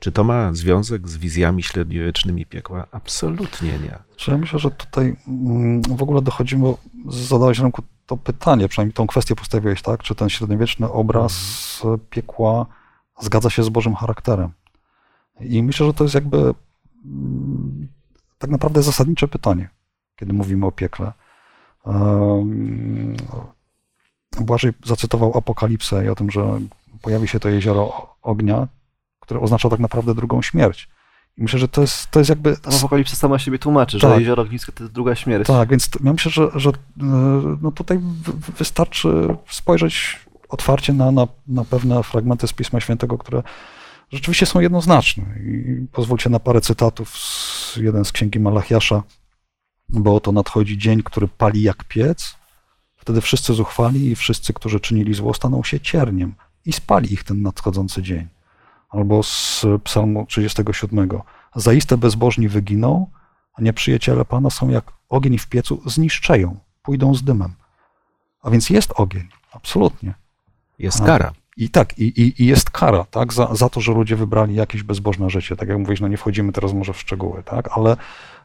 czy to ma związek z wizjami średniowiecznymi piekła? Absolutnie nie. Ja myślę, że tutaj mm, w ogóle dochodzimy, zadałeś ręku to pytanie, przynajmniej tą kwestię postawiłeś, tak? Czy ten średniowieczny obraz mhm. piekła zgadza się z Bożym charakterem? I myślę, że to jest jakby mm, tak naprawdę zasadnicze pytanie kiedy mówimy o piekle. Błażej zacytował Apokalipsę i o tym, że pojawi się to jezioro ognia, które oznacza tak naprawdę drugą śmierć. I myślę, że to jest, to jest jakby... Tam Apokalipsa sama siebie tłumaczy, tak. że jezioro ognisko to jest druga śmierć. Tak, więc ja myślę, że, że e, no tutaj wystarczy spojrzeć otwarcie na, na, na pewne fragmenty z Pisma Świętego, które rzeczywiście są jednoznaczne. I pozwólcie na parę cytatów z jeden z księgi Malachiasza, bo oto nadchodzi dzień, który pali jak piec. Wtedy wszyscy zuchwali i wszyscy, którzy czynili zło, staną się cierniem i spali ich ten nadchodzący dzień. Albo z Psalmu 37. Zaiste bezbożni wyginą, a nieprzyjaciele Pana są jak ogień w piecu, zniszczeją, pójdą z dymem. A więc jest ogień, absolutnie. Jest kara. I tak, i, i, i, jest kara, tak, za, za to, że ludzie wybrali jakieś bezbożne życie. Tak jak mówisz, no nie wchodzimy teraz może w szczegóły, tak, ale,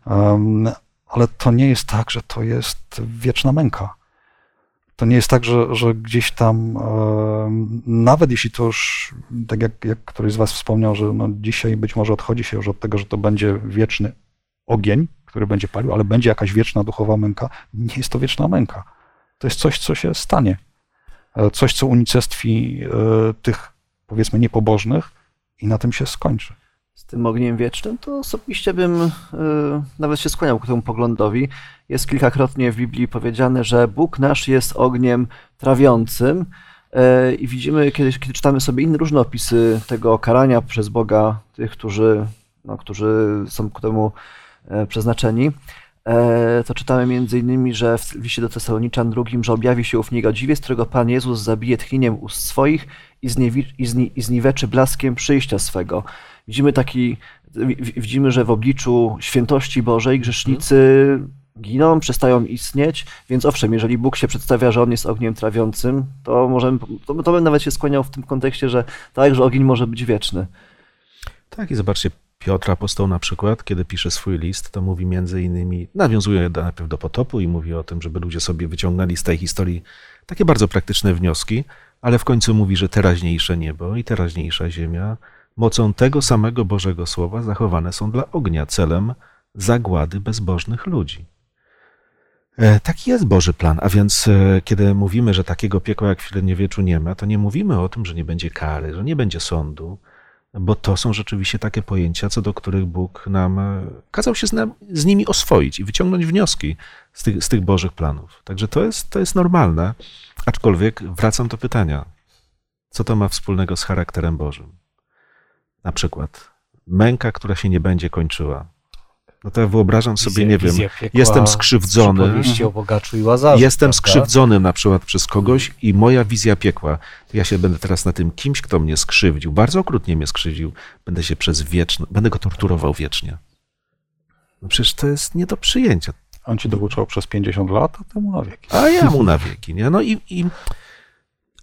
um, ale to nie jest tak, że to jest wieczna męka. To nie jest tak, że, że gdzieś tam, e, nawet jeśli to już, tak jak, jak któryś z Was wspomniał, że no dzisiaj być może odchodzi się już od tego, że to będzie wieczny ogień, który będzie palił, ale będzie jakaś wieczna duchowa męka. Nie jest to wieczna męka. To jest coś, co się stanie. E, coś, co unicestwi e, tych, powiedzmy, niepobożnych i na tym się skończy z tym ogniem wiecznym, to osobiście bym y, nawet się skłaniał ku temu poglądowi. Jest kilkakrotnie w Biblii powiedziane, że Bóg nasz jest ogniem trawiącym. Y, I widzimy, kiedy, kiedy czytamy sobie inne różne opisy tego karania przez Boga tych, którzy, no, którzy są ku temu y, przeznaczeni, to czytamy między innymi, że w liście do Tesaloniczan drugim, że objawi się ów niegodziwie, z którego Pan Jezus zabije tchnieniem ust swoich i, zniewi, i, zni, i zniweczy blaskiem przyjścia swego widzimy taki, widzimy, że w obliczu świętości Bożej grzesznicy giną, przestają istnieć, więc owszem, jeżeli Bóg się przedstawia, że On jest ogniem trawiącym, to możemy, to, to bym nawet się skłaniał w tym kontekście, że tak, że ogień może być wieczny. Tak i zobaczcie, Piotr apostoł na przykład, kiedy pisze swój list, to mówi między innymi, nawiązuje najpierw do potopu i mówi o tym, żeby ludzie sobie wyciągnęli z tej historii takie bardzo praktyczne wnioski, ale w końcu mówi, że teraźniejsze niebo i teraźniejsza ziemia mocą tego samego Bożego Słowa zachowane są dla ognia celem zagłady bezbożnych ludzi. E, taki jest Boży plan, a więc e, kiedy mówimy, że takiego piekła jak w średniowieczu nie ma, to nie mówimy o tym, że nie będzie kary, że nie będzie sądu, bo to są rzeczywiście takie pojęcia, co do których Bóg nam e, kazał się z, nimi oswoić i wyciągnąć wnioski z tych, z tych Bożych planów. Także to jest, to jest normalne, aczkolwiek wracam do pytania, co to ma wspólnego z charakterem Bożym? Na przykład męka, która się nie będzie kończyła. No to ja wyobrażam sobie, nie wiem, jestem skrzywdzony. o bogaczu i Łazarzu, jestem prawda? skrzywdzony na przykład przez kogoś i moja wizja piekła. Ja się będę teraz na tym kimś, kto mnie skrzywdził, bardzo okrutnie mnie skrzywdził, będę się przez wieczne, będę go torturował wiecznie. No przecież to jest nie do przyjęcia. On ci dokuczał przez 50 lat, a ty mu na wieki. A ja mu na wieki, nie? No i, i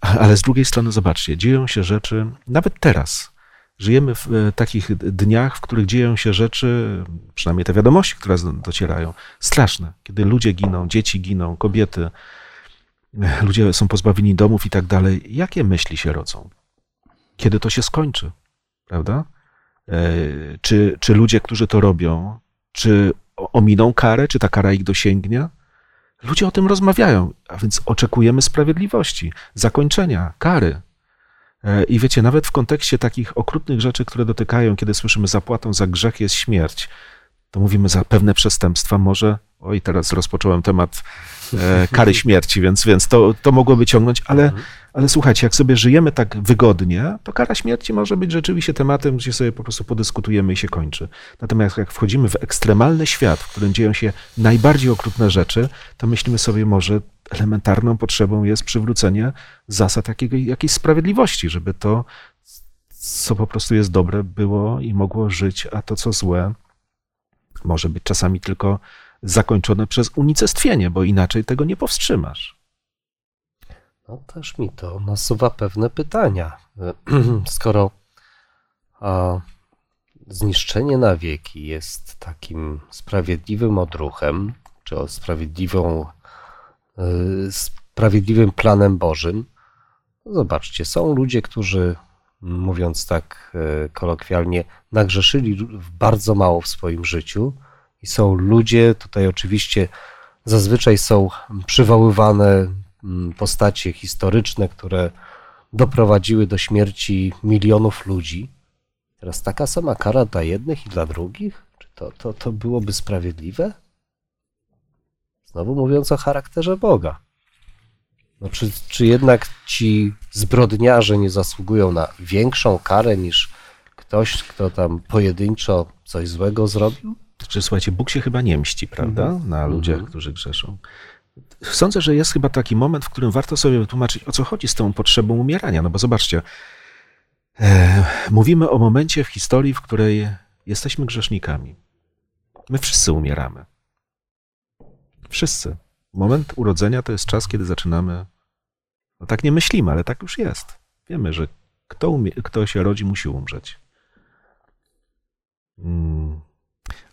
ale z drugiej strony zobaczcie, dzieją się rzeczy nawet teraz Żyjemy w e, takich dniach, w których dzieją się rzeczy, przynajmniej te wiadomości, które docierają, straszne. Kiedy ludzie giną, dzieci giną, kobiety. ludzie są pozbawieni domów i tak dalej. Jakie myśli się rodzą? Kiedy to się skończy? Prawda? E, czy, czy ludzie, którzy to robią, czy ominą karę, czy ta kara ich dosięgnie? Ludzie o tym rozmawiają, a więc oczekujemy sprawiedliwości, zakończenia, kary. E, I wiecie, nawet w kontekście takich okrutnych rzeczy, które dotykają, kiedy słyszymy zapłatą za grzech jest śmierć, to mówimy za pewne przestępstwa. Może, oj, teraz rozpocząłem temat kary śmierci, więc, więc to, to mogłoby ciągnąć, ale, ale słuchajcie, jak sobie żyjemy tak wygodnie, to kara śmierci może być rzeczywiście tematem, gdzie sobie po prostu podyskutujemy i się kończy. Natomiast jak wchodzimy w ekstremalny świat, w którym dzieją się najbardziej okrutne rzeczy, to myślimy sobie, może elementarną potrzebą jest przywrócenie zasad jakiego, jakiejś sprawiedliwości, żeby to, co po prostu jest dobre, było i mogło żyć, a to, co złe, może być czasami tylko zakończone przez unicestwienie, bo inaczej tego nie powstrzymasz. No też mi to nasuwa pewne pytania. Skoro a, zniszczenie na wieki jest takim sprawiedliwym odruchem, czy sprawiedliwą, y, sprawiedliwym planem Bożym, zobaczcie, są ludzie, którzy, mówiąc tak y, kolokwialnie, nagrzeszyli bardzo mało w swoim życiu, i są ludzie, tutaj oczywiście zazwyczaj są przywoływane mm, postacie historyczne, które doprowadziły do śmierci milionów ludzi. Teraz taka sama kara dla jednych i dla drugich? Czy to, to, to byłoby sprawiedliwe? Znowu mówiąc o charakterze Boga. No czy, czy jednak ci zbrodniarze nie zasługują na większą karę niż ktoś, kto tam pojedynczo coś złego zrobił? Czy słuchajcie, Bóg się chyba nie mści, prawda? Mhm. Na ludziach, mhm. którzy grzeszą. Sądzę, że jest chyba taki moment, w którym warto sobie wytłumaczyć, o co chodzi z tą potrzebą umierania. No bo zobaczcie, e, mówimy o momencie w historii, w której jesteśmy grzesznikami. My wszyscy umieramy. Wszyscy. Moment urodzenia to jest czas, kiedy zaczynamy. No tak nie myślimy, ale tak już jest. Wiemy, że kto, umie, kto się rodzi, musi umrzeć. Hmm.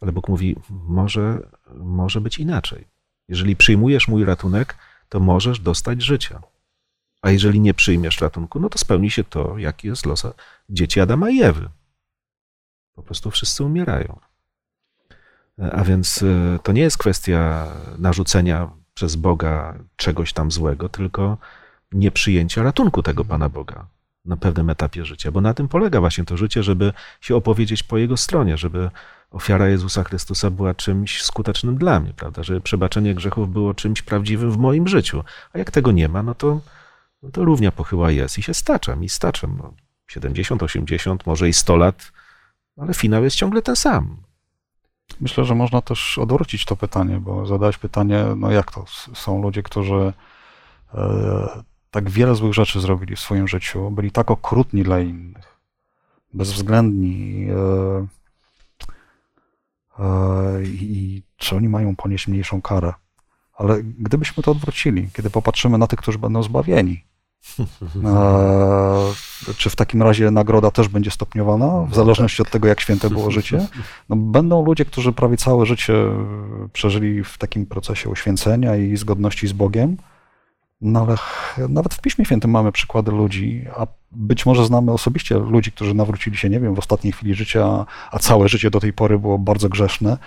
Ale Bóg mówi, może, może być inaczej. Jeżeli przyjmujesz mój ratunek, to możesz dostać życia. A jeżeli nie przyjmiesz ratunku, no to spełni się to, jaki jest los dzieci Adama i Ewy. Po prostu wszyscy umierają. A więc e, to nie jest kwestia narzucenia przez Boga czegoś tam złego, tylko nieprzyjęcia ratunku tego Pana Boga na pewnym etapie życia, bo na tym polega właśnie to życie, żeby się opowiedzieć po Jego stronie, żeby ofiara Jezusa Chrystusa była czymś skutecznym dla mnie, prawda? Żeby przebaczenie grzechów było czymś prawdziwym w moim życiu. A jak tego nie ma, no to, no to równia pochyła jest i się staczam, i staczam. No, 70, 80, może i 100 lat, ale finał jest ciągle ten sam. Myślę, że można też odwrócić to pytanie, bo zadałeś pytanie, no jak to? Są ludzie, którzy e, tak wiele złych rzeczy zrobili w swoim życiu, byli tak okrutni dla innych, bezwzględni, e, E, i czy oni mają ponieść mniejszą karę. Ale gdybyśmy to odwrócili, kiedy popatrzymy na tych, którzy będą zbawieni, e, czy w takim razie nagroda też będzie stopniowana, w no zależności tak. od tego, jak święte było życie? No, będą ludzie, którzy prawie całe życie przeżyli w takim procesie uświęcenia i zgodności z Bogiem, no ale nawet w Piśmie Świętym mamy przykłady ludzi, a być może znamy osobiście ludzi, którzy nawrócili się, nie wiem, w ostatniej chwili życia, a całe życie do tej pory było bardzo grzeszne.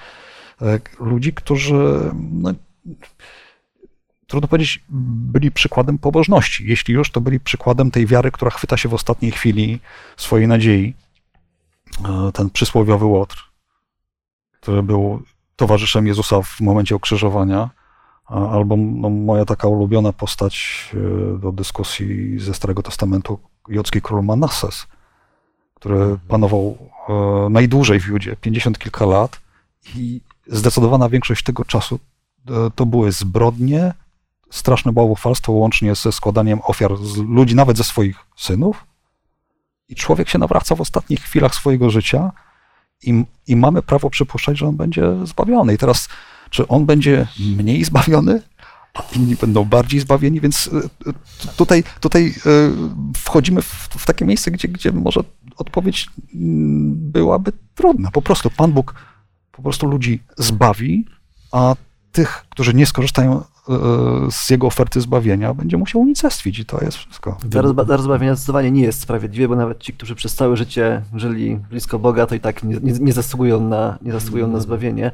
E, ludzi, którzy, no, trudno powiedzieć, byli przykładem pobożności. Jeśli już, to byli przykładem tej wiary, która chwyta się w ostatniej chwili swojej nadziei. E, ten przysłowiowy Łotr, który był towarzyszem Jezusa w momencie ukrzyżowania Albo no, moja taka ulubiona postać e, do dyskusji ze Starego Testamentu, jodzki król Manasses, który mhm. panował e, najdłużej w Judzie, 50 kilka lat i zdecydowana większość tego czasu e, to były zbrodnie, straszne bałwochwalstwo łącznie ze składaniem ofiar z ludzi, nawet ze swoich synów. I człowiek się nawraca w ostatnich chwilach swojego życia i, i mamy prawo przypuszczać, że on będzie zbawiony. I teraz czy on będzie mniej zbawiony, a inni będą bardziej zbawieni, więc e, tutaj, tutaj e, wchodzimy w, w takie miejsce, gdzie, gdzie może odpowiedź mm, byłaby trudna. Po prostu Pan Bóg po prostu ludzi zbawi, a tych, którzy nie skorzystają e, z jego oferty zbawienia będzie musiał unicestwić i to jest wszystko. Dar zbawienia zdecydowanie nie jest sprawiedliwe, bo nawet ci, którzy przez całe życie żyli blisko Boga, to i tak nie, nie, nie zasługują, na, nie zasługują na zbawienie.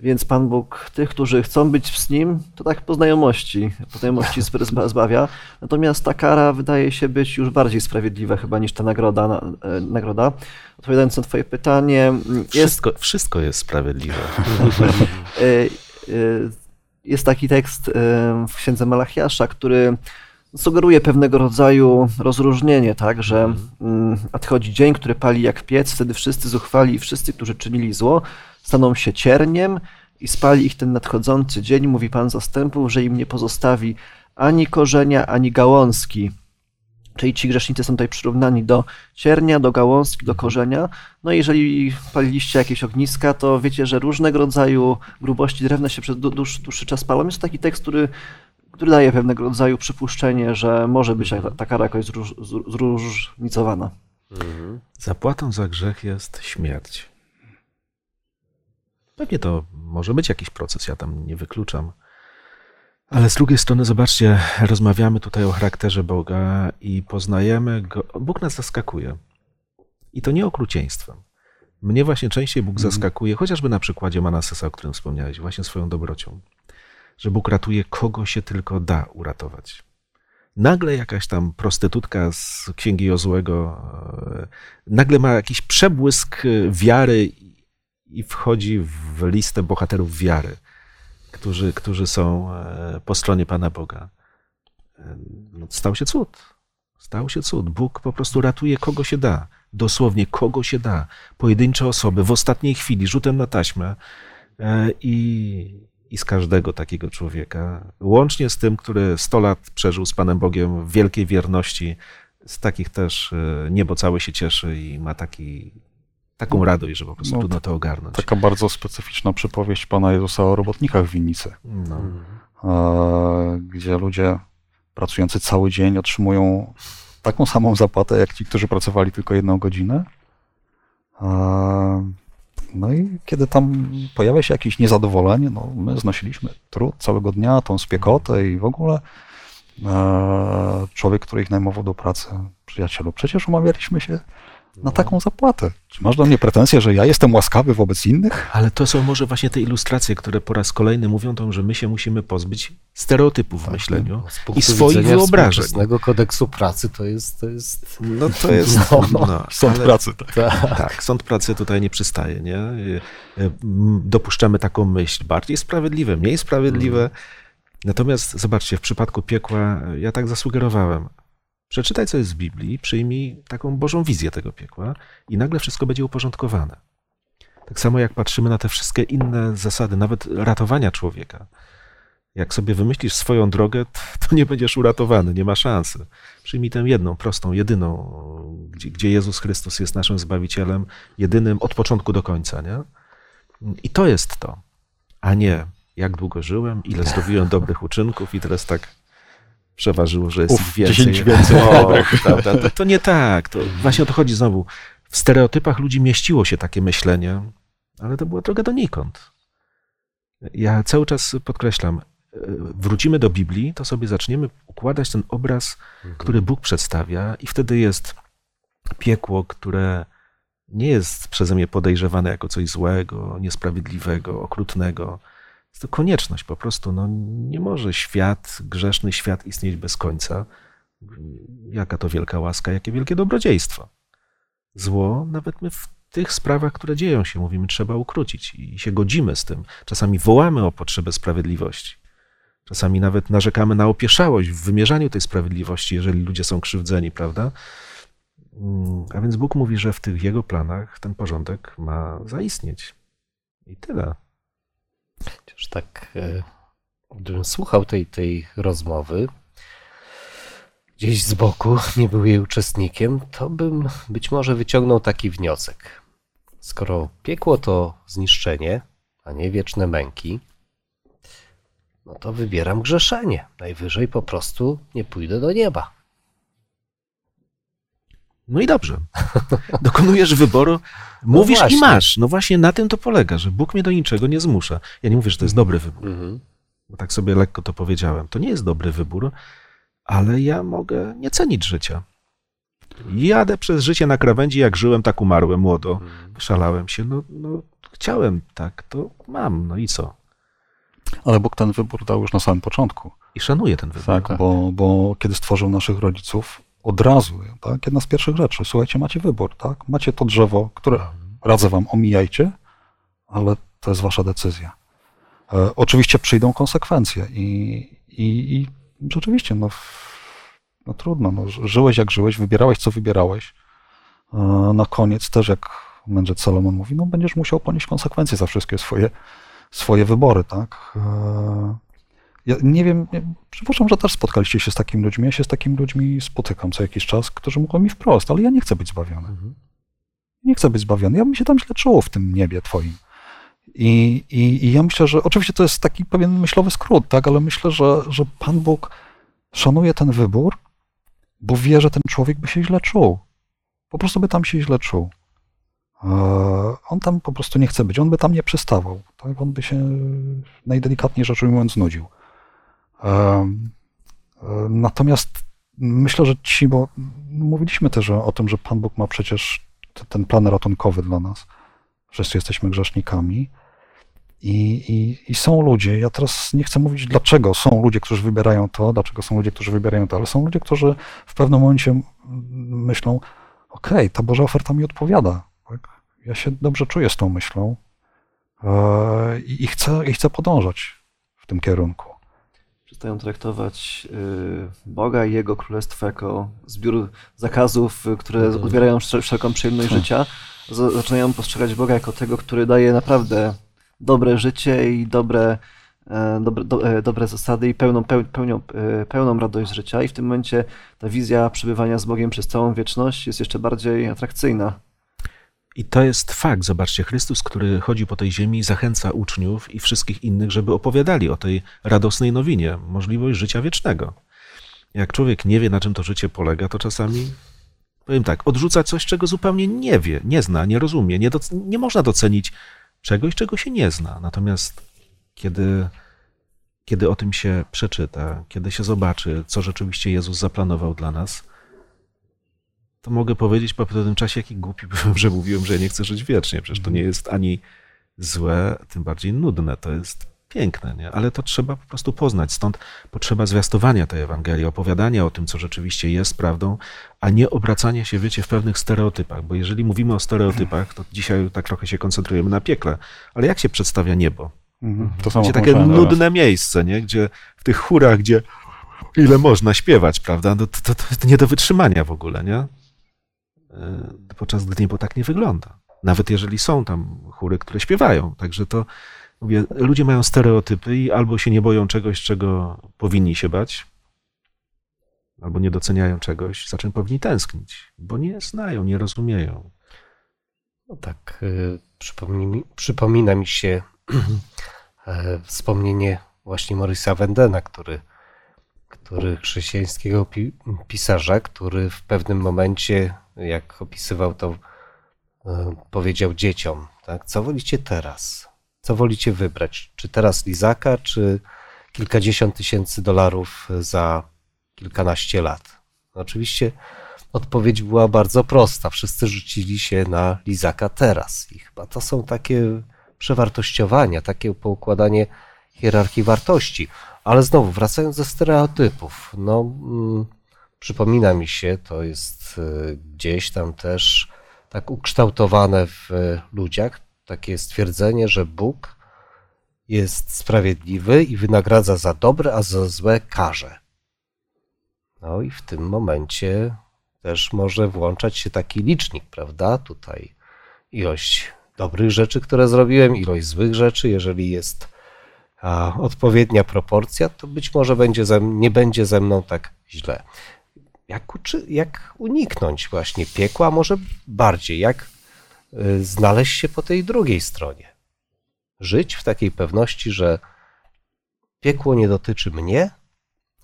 Więc Pan Bóg tych, którzy chcą być z Nim, to tak po znajomości, po znajomości zba- zba- zbawia. Natomiast ta kara wydaje się być już bardziej sprawiedliwa chyba niż ta nagroda. Na, e, nagroda. Odpowiadając na Twoje pytanie, jest Wszystko, wszystko jest sprawiedliwe. E, e, Jest taki tekst w księdze Malachiasza, który sugeruje pewnego rodzaju rozróżnienie, tak, że mm, nadchodzi dzień, który pali jak piec, wtedy wszyscy zuchwali i wszyscy, którzy czynili zło, staną się cierniem i spali ich ten nadchodzący dzień, mówi Pan zastępów, że im nie pozostawi ani korzenia, ani gałązki. Czyli ci grzesznicy są tutaj przyrównani do ciernia, do gałązki, do korzenia. No i jeżeli paliliście jakieś ogniska, to wiecie, że różnego rodzaju grubości drewna się przez dłu- dłuższy, dłuższy czas palą. Jest to taki tekst, który, który daje pewnego rodzaju przypuszczenie, że może być ta, kara jakoś zróż, zró- zróżnicowana. Zapłatą za grzech jest śmierć. Pewnie to może być jakiś proces, ja tam nie wykluczam. Ale z drugiej strony, zobaczcie, rozmawiamy tutaj o charakterze Boga i poznajemy go. Bóg nas zaskakuje. I to nie okrucieństwem. Mnie właśnie częściej Bóg zaskakuje, chociażby na przykładzie Manasesa, o którym wspomniałeś, właśnie swoją dobrocią. Że Bóg ratuje kogo się tylko da uratować. Nagle jakaś tam prostytutka z księgi Jozłego e, nagle ma jakiś przebłysk wiary i wchodzi w listę bohaterów wiary, którzy, którzy są e, po stronie Pana Boga. E, No, stał się cud. Stał się cud. Bóg po prostu ratuje kogo się da. Dosłownie kogo się da. Pojedyncze osoby w ostatniej chwili, rzutem na taśmę e, i, i z każdego takiego człowieka, łącznie z tym, który 100 lat przeżył z Panem Bogiem w wielkiej wierności, z takich też niebo całe się cieszy i ma taki, taką radość, że po prostu No, trudno to ogarnąć. Taka bardzo specyficzna przypowieść Pana Jezusa o robotnikach w winnicy, No. e, gdzie ludzie pracujący cały dzień otrzymują taką samą zapłatę, jak ci, którzy pracowali tylko jedną godzinę. E, No i kiedy tam pojawia się jakieś niezadowolenie, no my znosiliśmy trud całego dnia, tą spiekotę i w ogóle e, człowiek, który ich najmował do pracy, przyjacielu, przecież umawialiśmy się na taką zapłatę. Czy masz do mnie pretensje, że ja jestem łaskawy wobec innych? Ale to są może właśnie te ilustracje, które po raz kolejny mówią to, że my się musimy pozbyć stereotypów w myśleniu Z punktu i swoich wyobrażeń. współczesnego kodeksu pracy to jest, to jest No to jest. No. No, Sąd ale- pracy, tak. ta, Tak, sąd pracy tutaj nie przystaje, nie? M, Dopuszczamy taką myśl, bardziej sprawiedliwe, mniej sprawiedliwe. Natomiast zobaczcie, w przypadku piekła, ja tak zasugerowałem. Przeczytaj, co jest w Biblii, przyjmij taką Bożą wizję tego piekła i nagle wszystko będzie uporządkowane. Tak samo jak patrzymy na te wszystkie inne zasady, nawet ratowania człowieka. Jak sobie wymyślisz swoją drogę, to nie będziesz uratowany, nie ma szansy. Przyjmij tę jedną, prostą, jedyną, gdzie, gdzie Jezus Chrystus jest naszym Zbawicielem, jedynym od początku do końca, nie? I to jest to, a nie jak długo żyłem, ile zrobiłem dobrych uczynków i teraz tak przeważyło, że jest Uf, ich więcej. 10 więcej O, prawda? To, to nie tak. To właśnie o to chodzi znowu. W stereotypach ludzi mieściło się takie myślenie, ale to była droga donikąd. Ja cały czas podkreślam, e, wrócimy do Biblii, to sobie zaczniemy układać ten obraz, który Bóg przedstawia, i wtedy jest piekło, które nie jest przeze mnie podejrzewane jako coś złego, niesprawiedliwego, okrutnego. Jest to konieczność po prostu. No, nie może świat, grzeszny świat istnieć bez końca. Jaka to wielka łaska, jakie wielkie dobrodziejstwo. Zło, nawet my w tych sprawach, które dzieją się, mówimy, trzeba ukrócić i się godzimy z tym. Czasami wołamy o potrzebę sprawiedliwości. Czasami nawet narzekamy na opieszałość w wymierzaniu tej sprawiedliwości, jeżeli ludzie są krzywdzeni, prawda? Mm, A więc Bóg mówi, że w tych jego planach ten porządek ma zaistnieć. I tyle. Chociaż tak, e, gdybym słuchał tej, tej rozmowy, gdzieś z boku, nie był jej uczestnikiem, to bym być może wyciągnął taki wniosek. Skoro piekło to zniszczenie, a nie wieczne męki, no to wybieram grzeszenie. Najwyżej po prostu nie pójdę do nieba. No i dobrze. Dokonujesz wyboru, mówisz i właśnie. masz. No właśnie na tym to polega, że Bóg mnie do niczego nie zmusza. Ja nie mówię, że to jest dobry wybór. Mhm. bo tak sobie lekko to powiedziałem. To nie jest dobry wybór, ale ja mogę nie cenić życia. Jadę przez życie na krawędzi, jak żyłem, tak umarłem młodo. Szalałem się, no, no chciałem tak, to mam, no i co? Ale Bóg ten wybór dał już na samym początku. I szanuję ten wybór. Tak, bo, bo kiedy stworzył naszych rodziców, od razu, tak, jedna z pierwszych rzeczy, słuchajcie, macie wybór, tak? Macie to drzewo, które radzę wam, omijajcie, ale to jest wasza decyzja. E, oczywiście przyjdą konsekwencje i, i, i rzeczywiście, no, no trudno, no, ży- żyłeś jak żyłeś, wybierałeś co wybierałeś. E, na koniec też, jak mędrzec Salomon mówi, no będziesz musiał ponieść konsekwencje za wszystkie swoje, swoje wybory, tak? E, ja nie wiem, nie, przypuszczam, że też spotkaliście się z takimi ludźmi. Ja się z takimi ludźmi spotykam co jakiś czas, którzy mówią mi wprost, ale ja nie chcę być zbawiony. Mhm. Nie chcę być zbawiony. Ja bym się tam źle czuł w tym niebie twoim. I, i, I ja myślę, że oczywiście to jest taki pewien myślowy skrót, tak, ale myślę, że, że Pan Bóg szanuje ten wybór, bo wie, że ten człowiek by się źle czuł. Po prostu by tam się źle czuł. E, On tam po prostu nie chce być, on by tam nie przystawał. Tak? On by się najdelikatniej rzecz ujmując znudził. E, Natomiast myślę, że ci, bo mówiliśmy też o tym, że Pan Bóg ma przecież ten plan ratunkowy dla nas. Wszyscy jesteśmy grzesznikami. I, i, I są ludzie, ja teraz nie chcę mówić dlaczego są ludzie, którzy wybierają to, dlaczego są ludzie, którzy wybierają to, ale są ludzie, którzy w pewnym momencie myślą, okej, ta Boża oferta mi odpowiada. Tak? Ja się dobrze czuję z tą myślą e, i, i, chcę, i chcę podążać w tym kierunku. Przestają traktować y, Boga i Jego Królestwo jako zbiór zakazów, y, które Mhm. odbierają wszel- wszelką przyjemność Tak. życia. Zaczynają postrzegać Boga jako tego, który daje naprawdę dobre życie i dobre, e, dobre, do, e, dobre zasady i pełną, peł, pełnią, e, pełną radość z życia. I w tym momencie ta wizja przebywania z Bogiem przez całą wieczność jest jeszcze bardziej atrakcyjna. I to jest fakt. Zobaczcie, Chrystus, który chodzi po tej ziemi, zachęca uczniów i wszystkich innych, żeby opowiadali o tej radosnej nowinie, możliwość życia wiecznego. Jak człowiek nie wie, na czym to życie polega, to czasami, powiem tak, odrzuca coś, czego zupełnie nie wie, nie zna, nie rozumie. Nie, doc- nie można docenić czegoś, czego się nie zna. Natomiast kiedy, kiedy o tym się przeczyta, kiedy się zobaczy, co rzeczywiście Jezus zaplanował dla nas, to mogę powiedzieć po pewnym czasie, jaki głupi byłem, że mówiłem, że ja nie chcę żyć wiecznie. Przecież to nie jest ani złe, tym bardziej nudne. To jest piękne, nie? ale to trzeba po prostu poznać. Stąd potrzeba zwiastowania tej Ewangelii, opowiadania o tym, co rzeczywiście jest prawdą, a nie obracania się, wiecie, w pewnych stereotypach. Bo jeżeli mówimy o stereotypach, to dzisiaj tak trochę się koncentrujemy na piekle. Ale jak się przedstawia niebo? Mhm. To Gdzie takie pomyślałem teraz. nudne miejsce, nie? Gdzie w tych chórach, gdzie ile można śpiewać, prawda? No to, to, to nie do wytrzymania w ogóle, nie? Yy, Podczas gdy niebo tak nie wygląda. Nawet jeżeli są tam chóry, które śpiewają. Także to, mówię, ludzie mają stereotypy i albo się nie boją czegoś, czego powinni się bać, albo nie doceniają czegoś, za czym powinni tęsknić, bo nie znają, nie rozumieją. No tak, y, przypomni mi, przypomina mi się e, wspomnienie właśnie Maurice'a Wendena, który, który chrześcijańskiego pi, pisarza, który w pewnym momencie, jak opisywał to, e, powiedział dzieciom, tak, co wolicie teraz? Co wolicie wybrać? Czy teraz lizaka, czy kilkadziesiąt tysięcy dolarów za kilkanaście lat? No Oczywiście Odpowiedź była bardzo prosta. Wszyscy rzucili się na lizaka teraz. I chyba to są takie przewartościowania, takie poukładanie hierarchii wartości. Ale znowu, wracając do stereotypów, no, mm, przypomina mi się, to jest y, gdzieś tam też tak ukształtowane w ludziach, takie stwierdzenie, że Bóg jest sprawiedliwy i wynagradza za dobre, a za złe karze. No i w tym momencie też może włączać się taki licznik, prawda? Tutaj ilość dobrych rzeczy, które zrobiłem, ilość złych rzeczy. Jeżeli jest odpowiednia proporcja, to być może będzie ze, nie będzie ze mną tak źle. Jak, uczy, jak uniknąć właśnie piekła, może bardziej, jak y, znaleźć się po tej drugiej stronie? Żyć w takiej pewności, że piekło nie dotyczy mnie,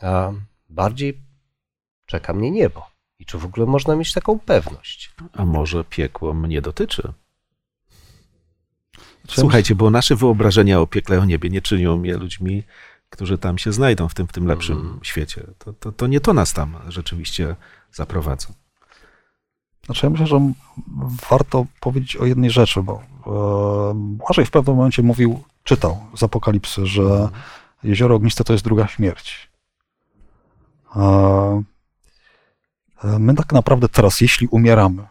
a bardziej czeka mnie niebo. I czy w ogóle można mieć taką pewność? A może piekło mnie dotyczy? Czy- Słuchajcie, bo nasze wyobrażenia o piekle, o niebie nie czynią mnie ludźmi którzy tam się znajdą w tym, w tym lepszym Mhm. świecie. To, to, to nie to nas tam rzeczywiście zaprowadza. Znaczy ja myślę, że warto powiedzieć o jednej rzeczy, bo e, Błażej w pewnym momencie mówił, czytał z Apokalipsy, że jezioro ogniste to jest druga śmierć. E, e, my tak naprawdę teraz, jeśli umieramy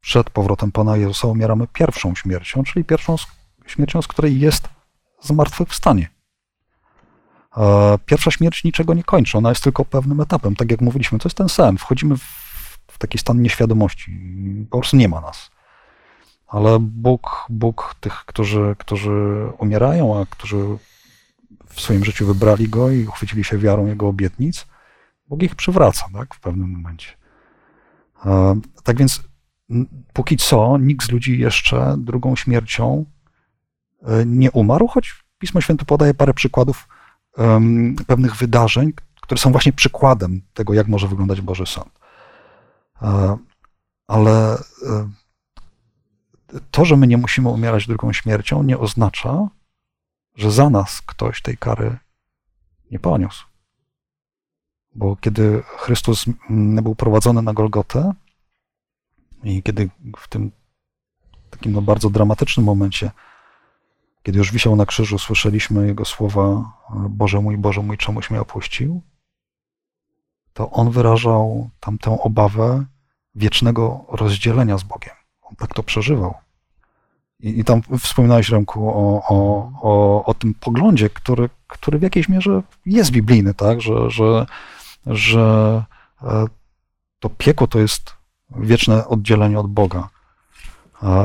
przed powrotem Pana Jezusa, umieramy pierwszą śmiercią, czyli pierwszą śmiercią, z której jest zmartwychwstanie. E, Pierwsza śmierć niczego nie kończy, ona jest tylko pewnym etapem. Tak jak mówiliśmy, to jest ten sen. Wchodzimy w, taki stan nieświadomości. Po prostu nie ma nas. Ale Bóg, Bóg tych, którzy, którzy umierają, a którzy w swoim życiu wybrali Go i uchwycili się wiarą Jego obietnic, Bóg ich przywraca tak, w pewnym momencie. E, Tak więc póki co nikt z ludzi jeszcze drugą śmiercią e, nie umarł, choć Pismo Święte podaje parę przykładów em, pewnych wydarzeń, które są właśnie przykładem tego, jak może wyglądać Boży Sąd. E, Ale e, to, że my nie musimy umierać drugą śmiercią, nie oznacza, że za nas ktoś tej kary nie poniósł. Bo kiedy Chrystus mm, był prowadzony na Golgotę i kiedy w tym takim no bardzo dramatycznym momencie, kiedy już wisiał na krzyżu, słyszeliśmy jego słowa: Boże mój, Boże mój, czemuś mnie opuścił, to on wyrażał tam tę obawę wiecznego rozdzielenia z Bogiem. On tak to przeżywał. I, i tam wspominałeś, Remku, o, o, o, o tym poglądzie, który, który w jakiejś mierze jest biblijny, tak? że, że, że e, to piekło to jest wieczne oddzielenie od Boga.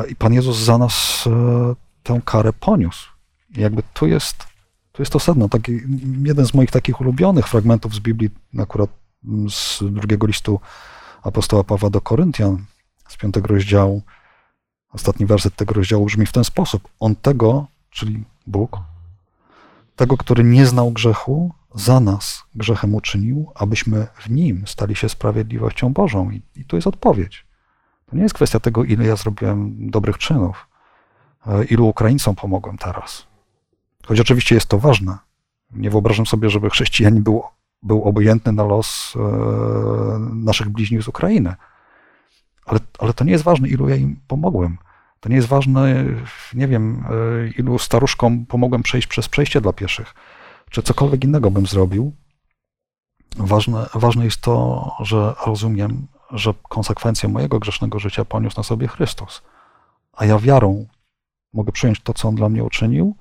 I Pan Jezus za nas e, tę karę poniósł. I jakby tu jest, tu jest to sedno. Taki, jeden z moich takich ulubionych fragmentów z Biblii, akurat z drugiego listu apostoła Pawła do Koryntian, z piątego rozdziału, ostatni werset tego rozdziału brzmi w ten sposób. On tego, czyli Bóg, tego, który nie znał grzechu, za nas grzechem uczynił, abyśmy w nim stali się sprawiedliwością Bożą. I, i tu jest odpowiedź. To nie jest kwestia tego, ile ja zrobiłem dobrych czynów, ilu Ukraińcom pomogłem teraz. Choć oczywiście jest to ważne. Nie wyobrażam sobie, żeby chrześcijanin był, był obojętny na los e, naszych bliźnich z Ukrainy. Ale, ale to nie jest ważne, ilu ja im pomogłem. To nie jest ważne, nie wiem, e, ilu staruszkom pomogłem przejść przez przejście dla pieszych, czy cokolwiek innego bym zrobił. Ważne, ważne jest to, że rozumiem, że konsekwencje mojego grzesznego życia poniósł na sobie Chrystus. A ja wiarą mogę przyjąć to, co On dla mnie uczynił,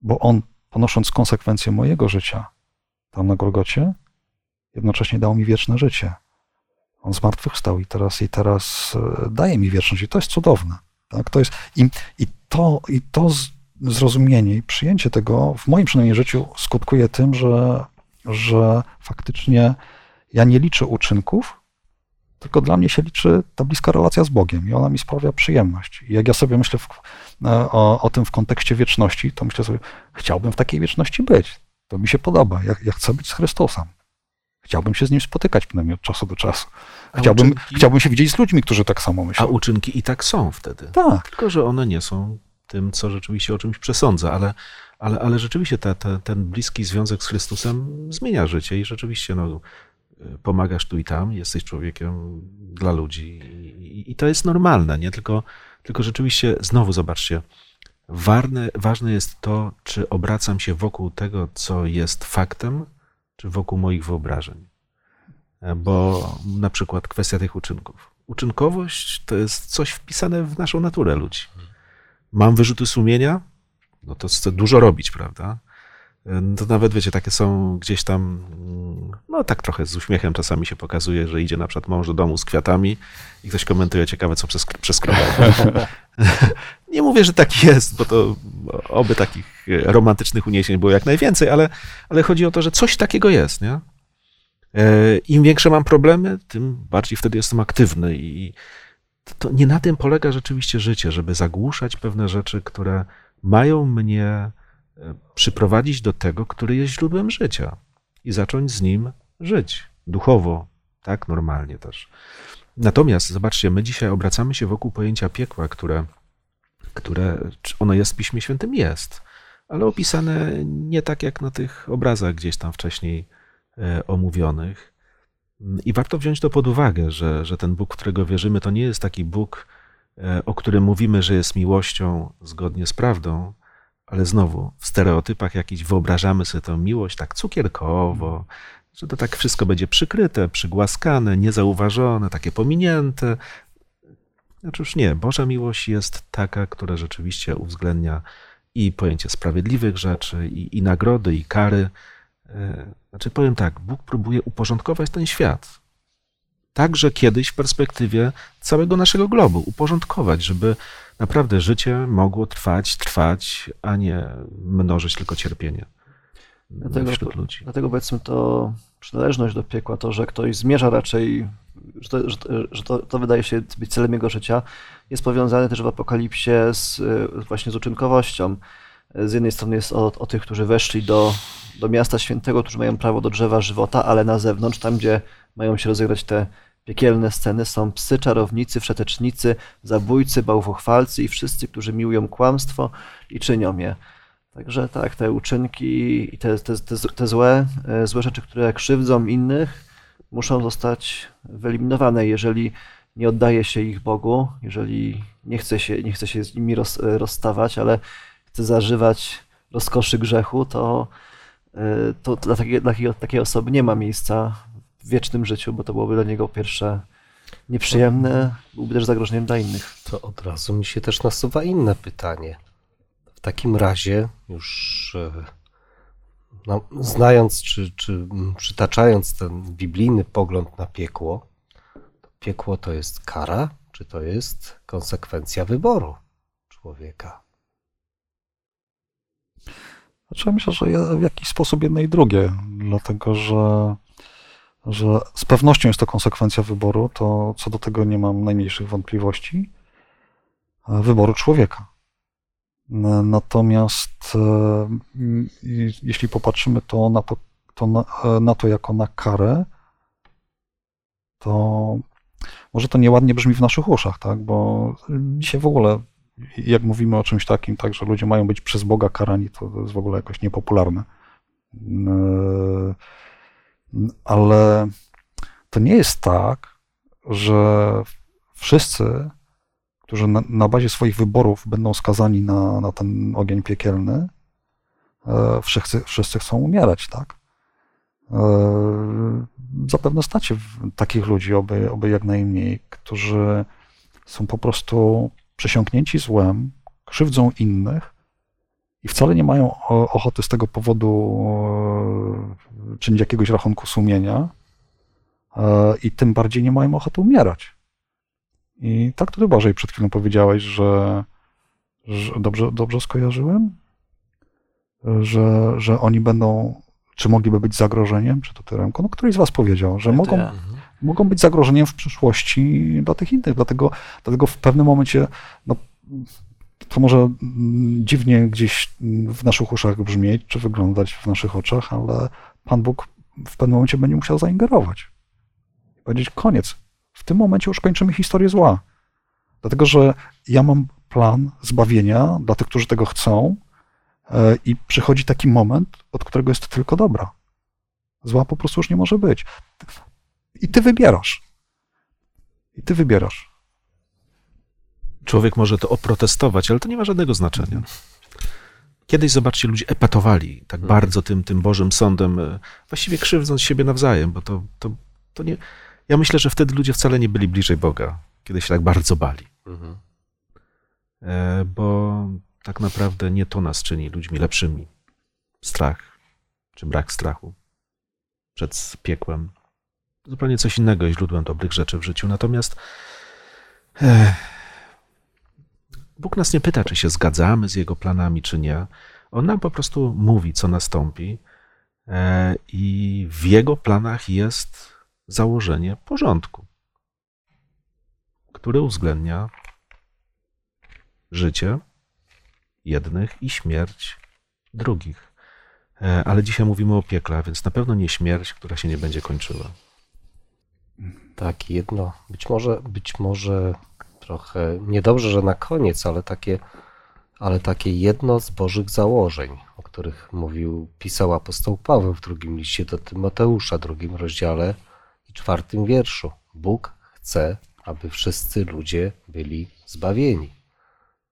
bo On, ponosząc konsekwencje mojego życia tam na Golgocie, jednocześnie dał mi wieczne życie. On zmartwychwstał i teraz, i teraz e, daje mi wieczność. I to jest cudowne. Tak? To jest, i, i, to, I to zrozumienie i przyjęcie tego w moim przynajmniej życiu skutkuje tym, że, że faktycznie ja nie liczę uczynków, tylko dla mnie się liczy ta bliska relacja z Bogiem i ona mi sprawia przyjemność. I jak ja sobie myślę w, e, o, o tym w kontekście wieczności, to myślę sobie, chciałbym w takiej wieczności być. To mi się podoba. Ja, ja chcę być z Chrystusem. Chciałbym się z nim spotykać przynajmniej od czasu do czasu. A Chciałbym, uczynki- chciałbym się widzieć z ludźmi, którzy tak samo A myślą. uczynki i tak są wtedy. Tak. Tylko, że one nie są tym, co rzeczywiście o czymś przesądza, ale, ale, ale rzeczywiście ta, ta, ten bliski związek z Chrystusem zmienia życie i rzeczywiście no, pomagasz tu i tam, jesteś człowiekiem dla ludzi i, to jest normalne, nie? Tylko, tylko rzeczywiście, znowu zobaczcie, ważne, ważne jest to, czy obracam się wokół tego, co jest faktem, czy wokół moich wyobrażeń. Bo na przykład kwestia tych uczynków. Uczynkowość to jest coś wpisane w naszą naturę ludzi. Mam wyrzuty sumienia, no to chcę dużo robić, prawda? To nawet, wiecie, takie są gdzieś tam, no tak trochę z uśmiechem czasami się pokazuje, że idzie na przykład mąż do domu z kwiatami i ktoś komentuje, ciekawe co przez, przeskrobał. Nie mówię, że tak jest, bo to oby takich romantycznych uniesień było jak najwięcej, ale, ale chodzi o to, że coś takiego jest, nie? Im większe mam problemy, tym bardziej wtedy jestem aktywny i to nie na tym polega rzeczywiście życie, żeby zagłuszać pewne rzeczy, które mają mnie przyprowadzić do tego, który jest źródłem życia i zacząć z nim żyć duchowo, tak, normalnie też. Natomiast zobaczcie, my dzisiaj obracamy się wokół pojęcia piekła, które, które ono jest w Piśmie Świętym? Jest, ale opisane nie tak jak na tych obrazach gdzieś tam wcześniej e, omówionych. I warto wziąć to pod uwagę, że, że ten Bóg, w którego wierzymy, to nie jest taki Bóg, e, o którym mówimy, że jest miłością zgodnie z prawdą, ale znowu w stereotypach jakiś wyobrażamy sobie tę miłość tak cukierkowo, że to tak wszystko będzie przykryte, przygłaskane, niezauważone, takie pominięte. Znaczy już nie, Boża miłość jest taka, która rzeczywiście uwzględnia i pojęcie sprawiedliwych rzeczy, i, i nagrody, i kary. E, znaczy powiem tak, Bóg próbuje uporządkować ten świat. Także kiedyś w perspektywie całego naszego globu, uporządkować, żeby naprawdę życie mogło trwać, trwać, a nie mnożyć tylko cierpienie dlatego, wśród ludzi. Dlatego powiedzmy to przynależność do piekła, to, że ktoś zmierza raczej, że to, że, że to, to wydaje się być celem jego życia, jest powiązane też w Apokalipsie z, właśnie z uczynkowością. Z jednej strony jest o, o tych, którzy weszli do, do miasta świętego, którzy mają prawo do drzewa żywota, ale na zewnątrz, tam gdzie mają się rozegrać te piekielne sceny, są psy, czarownicy, wszetecznicy, zabójcy, bałwochwalcy i wszyscy, którzy miłują kłamstwo i czynią je. Także tak, te uczynki i te, te, te, te złe, e, złe rzeczy, które krzywdzą innych, muszą zostać wyeliminowane, jeżeli nie oddaje się ich Bogu, jeżeli nie chce się, nie chce się z nimi roz, e, rozstawać, ale chce zażywać rozkoszy grzechu, to, e, to dla, takiej, dla takiej osoby nie ma miejsca w wiecznym życiu, bo to byłoby dla niego pierwsze nieprzyjemne, byłby też zagrożeniem dla innych. To od razu mi się też nasuwa inne pytanie. W takim razie już no, znając czy, czy przytaczając ten biblijny pogląd na piekło, to piekło to jest kara, czy to jest konsekwencja wyboru człowieka? Znaczy, myślę, że w jakiś sposób jedno i drugie, dlatego że, że z pewnością jest to konsekwencja wyboru, to co do tego nie mam najmniejszych wątpliwości, wyboru człowieka. Natomiast e, jeśli popatrzymy to na to, to na, e, na to jako na karę, to może to nieładnie brzmi w naszych uszach, tak? Bo dzisiaj w ogóle, jak mówimy o czymś takim, tak, że ludzie mają być przez Boga karani, to jest w ogóle jakoś niepopularne. Ale to nie jest tak, że wszyscy którzy na, na bazie swoich wyborów będą skazani na, na ten ogień piekielny, e, wszyscy, wszyscy chcą umierać, tak? E, zapewne stacie takich ludzi, oby, oby jak najmniej, którzy są po prostu przesiąknięci złem, krzywdzą innych i wcale nie mają ochoty z tego powodu e, czynić jakiegoś rachunku sumienia i tym bardziej nie mają ochoty umierać. I tak to Bożej przed chwilą powiedziałeś, że, że dobrze, dobrze skojarzyłem? Że, że oni będą, czy mogliby być zagrożeniem, czy to ty Remko? No któryś z was powiedział, że mogą, mhm. mogą być zagrożeniem w przyszłości dla tych innych, dlatego, dlatego w pewnym momencie, no, to może dziwnie gdzieś w naszych uszach brzmieć, czy wyglądać w naszych oczach, ale Pan Bóg w pewnym momencie będzie musiał zaingerować. Powiedzieć, koniec, w tym momencie już kończymy historię zła. Dlatego, że ja mam plan zbawienia dla tych, którzy tego chcą, e, i przychodzi taki moment, od którego jest tylko dobra. Zła po prostu już nie może być. I ty wybierasz. I ty wybierasz. Człowiek może to oprotestować, ale to nie ma żadnego znaczenia. Kiedyś, zobaczcie, ludzie epatowali tak mhm. bardzo tym, tym Bożym Sądem, e, właściwie krzywdząc siebie nawzajem, bo to, to, to nie, ja myślę, że wtedy ludzie wcale nie byli bliżej Boga, kiedy się tak bardzo bali. Mhm. E, bo tak naprawdę nie to nas czyni ludźmi lepszymi. Strach, czy brak strachu przed piekłem. Zupełnie coś innego jest źródłem dobrych rzeczy w życiu. Natomiast e, Bóg nas nie pyta, czy się zgadzamy z Jego planami, czy nie. On nam po prostu mówi, co nastąpi, e, i w Jego planach jest założenie porządku, który uwzględnia życie jednych i śmierć drugich. E, ale dzisiaj mówimy o piekle, więc na pewno nie śmierć, która się nie będzie kończyła. Tak, jedno, być może, być może trochę niedobrze, że na koniec, ale takie ale takie jedno z Bożych założeń, o których mówił, pisał apostoł Paweł w drugim liście do Tymoteusza, drugim rozdziale i czwartym wierszu. Bóg chce, aby wszyscy ludzie byli zbawieni.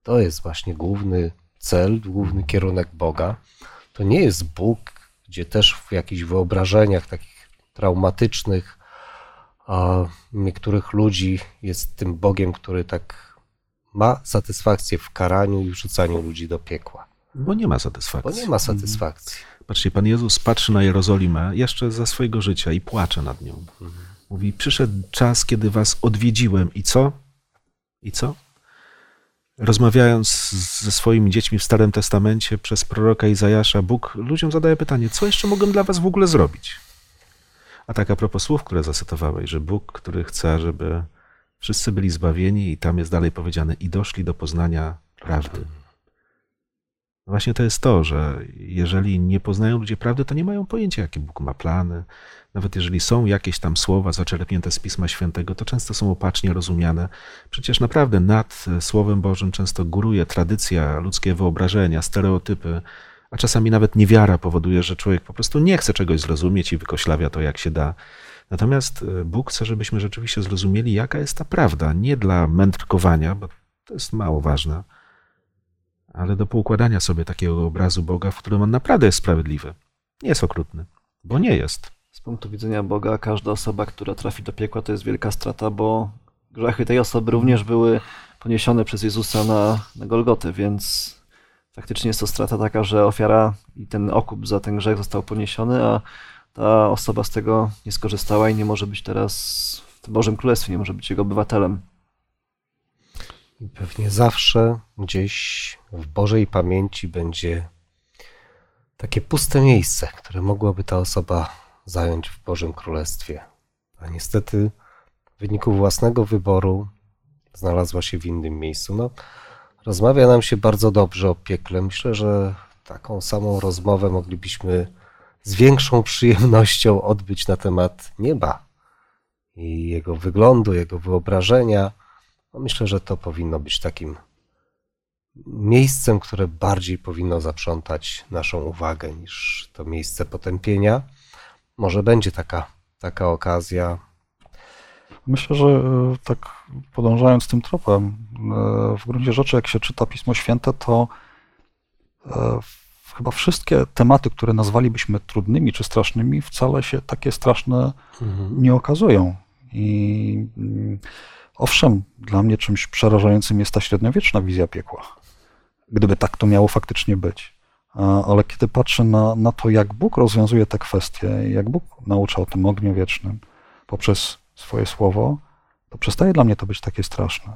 To jest właśnie główny cel, główny kierunek Boga. To nie jest Bóg, gdzie też w jakichś wyobrażeniach takich traumatycznych a niektórych ludzi jest tym Bogiem, który tak ma satysfakcję w karaniu i wrzucaniu ludzi do piekła. Bo nie ma Bo satysfakcji. nie ma satysfakcji. Patrzcie, Pan Jezus patrzy na Jerozolimę jeszcze za swojego życia i płacze nad nią. Mówi, przyszedł czas, kiedy was odwiedziłem i co? I co? Rozmawiając ze swoimi dziećmi w Starym Testamencie przez proroka Izajasza, Bóg ludziom zadaje pytanie, co jeszcze mogę dla was w ogóle zrobić? A tak a propos słów, które zacytowałeś, że Bóg, który chce, żeby wszyscy byli zbawieni i tam jest dalej powiedziane i doszli do poznania prawdy. No Właśnie to jest to, że jeżeli nie poznają ludzie prawdy, to nie mają pojęcia, jakie Bóg ma plany. Nawet jeżeli są jakieś tam słowa zaczerpnięte z Pisma Świętego, to często są opacznie rozumiane. Przecież naprawdę nad Słowem Bożym często góruje tradycja, ludzkie wyobrażenia, stereotypy, a czasami nawet niewiara powoduje, że człowiek po prostu nie chce czegoś zrozumieć i wykoślawia to, jak się da. Natomiast e, Bóg chce, żebyśmy rzeczywiście zrozumieli, jaka jest ta prawda. Nie dla mędrkowania, bo to jest mało ważne, ale do poukładania sobie takiego obrazu Boga, w którym on naprawdę jest sprawiedliwy. Nie jest okrutny, bo nie jest. Z punktu widzenia Boga, każda osoba, która trafi do piekła, to jest wielka strata, bo grzechy tej osoby również były poniesione przez Jezusa na, na Golgotę, więc faktycznie jest to strata taka, że ofiara i ten okup za ten grzech został poniesiony, a ta osoba z tego nie skorzystała i nie może być teraz w Bożym Królestwie, nie może być jego obywatelem. I pewnie zawsze gdzieś w Bożej pamięci będzie takie puste miejsce, które mogłaby ta osoba zająć w Bożym Królestwie. A niestety w wyniku własnego wyboru znalazła się w innym miejscu. No, rozmawia nam się bardzo dobrze o piekle. Myślę, że taką samą rozmowę moglibyśmy z większą przyjemnością odbyć na temat nieba i jego wyglądu, jego wyobrażenia. No myślę, że to powinno być takim miejscem, które bardziej powinno zaprzątać naszą uwagę niż to miejsce potępienia. Może będzie taka, taka okazja. Myślę, że e, tak podążając tym tropem, e, w gruncie rzeczy, jak się czyta Pismo Święte, to e, chyba wszystkie tematy, które nazwalibyśmy trudnymi czy strasznymi, wcale się takie straszne nie okazują. I mm, owszem, dla mnie czymś przerażającym jest ta średniowieczna wizja piekła. Gdyby tak to miało faktycznie być. Ale kiedy patrzę na, na to, jak Bóg rozwiązuje te kwestie, jak Bóg naucza o tym ogniu wiecznym poprzez swoje słowo, to przestaje dla mnie to być takie straszne.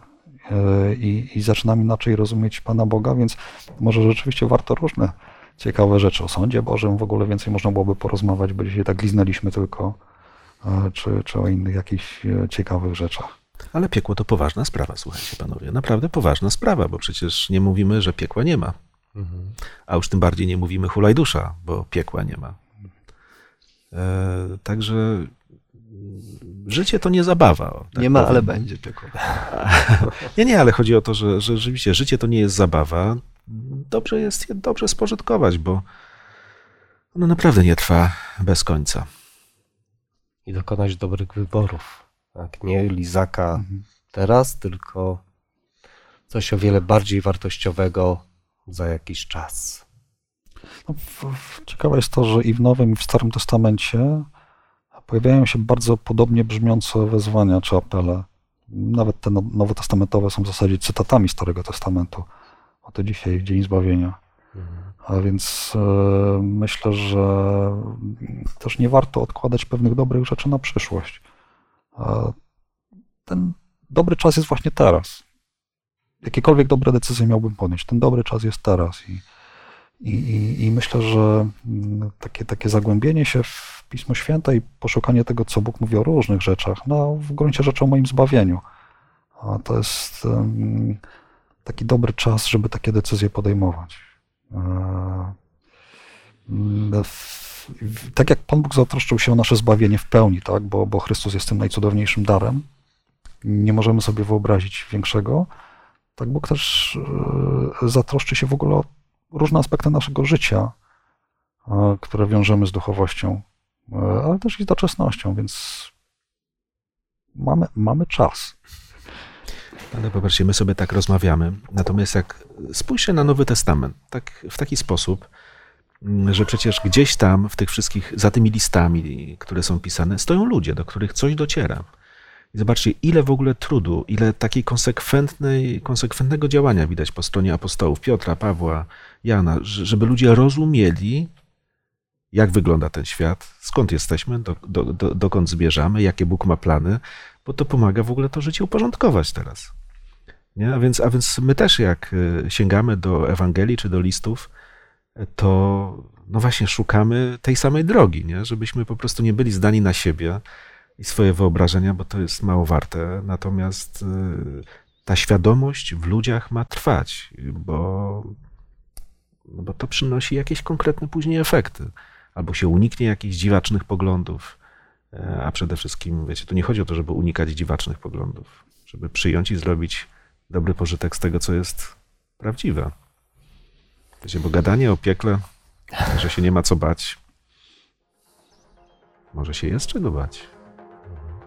E, I, I zaczynam inaczej rozumieć Pana Boga, więc może rzeczywiście warto różne ciekawe rzeczy o sądzie Bożym w ogóle więcej można byłoby porozmawiać, bo dzisiaj tak liznęliśmy tylko, e, czy, czy o innych jakichś e, ciekawych rzeczach. Ale piekło to poważna sprawa, słuchajcie panowie. Naprawdę poważna sprawa, bo przecież nie mówimy, że piekła nie ma. A już tym bardziej nie mówimy hulaj dusza, bo piekła nie ma. E, także życie to nie zabawa. tak nie ma, powiem. ale będzie piekło. Nie, nie, ale chodzi o to, że, że rzeczywiście życie to nie jest zabawa. Dobrze jest je dobrze spożytkować, bo ono naprawdę nie trwa bez i dokonać dobrych wyborów. Tak? Nie lizaka teraz, tylko coś o wiele bardziej wartościowego za jakiś czas. No, w- w- ciekawe jest to, że i w Nowym, i w Starym Testamencie pojawiają się bardzo podobnie brzmiące wezwania czy apele. Nawet te no- nowotestamentowe są w zasadzie cytatami Starego Testamentu. O to dzisiaj Dzień Zbawienia. A więc e, myślę, że też nie warto odkładać pewnych dobrych rzeczy na przyszłość. Ten dobry czas jest właśnie teraz. Jakiekolwiek dobre decyzje miałbym podjąć, ten dobry czas jest teraz. I, i, i, i myślę, że mm, takie, takie zagłębienie się w Pismo Święte i poszukanie tego, co Bóg mówi o różnych rzeczach, no w gruncie rzeczy o moim zbawieniu. A to jest em, taki dobry czas, żeby takie decyzje podejmować. E, mm, w- Tak jak Pan Bóg zatroszczył się o nasze zbawienie w pełni, tak? bo, bo Chrystus jest tym najcudowniejszym darem, nie możemy sobie wyobrazić większego, Tak, Bóg też e, zatroszczy się w ogóle o różne aspekty naszego życia, e, które wiążemy z duchowością, e, ale też i z doczesnością, więc mamy, mamy czas. Ale popatrzcie, my sobie tak rozmawiamy, natomiast jak spójrzcie na Nowy Testament, tak, w taki sposób, mm, że przecież gdzieś tam w tych wszystkich, za tymi listami, które są pisane, stoją ludzie, do których coś dociera. I zobaczcie, ile w ogóle trudu, ile takiej konsekwentnej, konsekwentnego działania widać po stronie apostołów Piotra, Pawła, Jana, żeby ludzie rozumieli, jak wygląda ten świat, skąd jesteśmy, do, do, do, dokąd zmierzamy, jakie Bóg ma plany, bo to pomaga w ogóle to życie uporządkować teraz. Nie? A, więc, a więc my też, jak y, sięgamy do Ewangelii czy do listów, to no właśnie szukamy tej samej drogi, nie? żebyśmy po prostu nie byli zdani na siebie i swoje wyobrażenia, bo to jest mało warte. Natomiast y, ta świadomość w ludziach ma trwać, bo, no bo to przynosi jakieś konkretne później efekty. Albo się uniknie jakichś dziwacznych poglądów, e, a przede wszystkim, wiecie, tu nie chodzi o to, żeby unikać dziwacznych poglądów, żeby przyjąć i zrobić dobry pożytek z tego, co jest prawdziwe. Wiecie, bo gadanie o piekle, że się nie ma co bać, może się jest czego bać.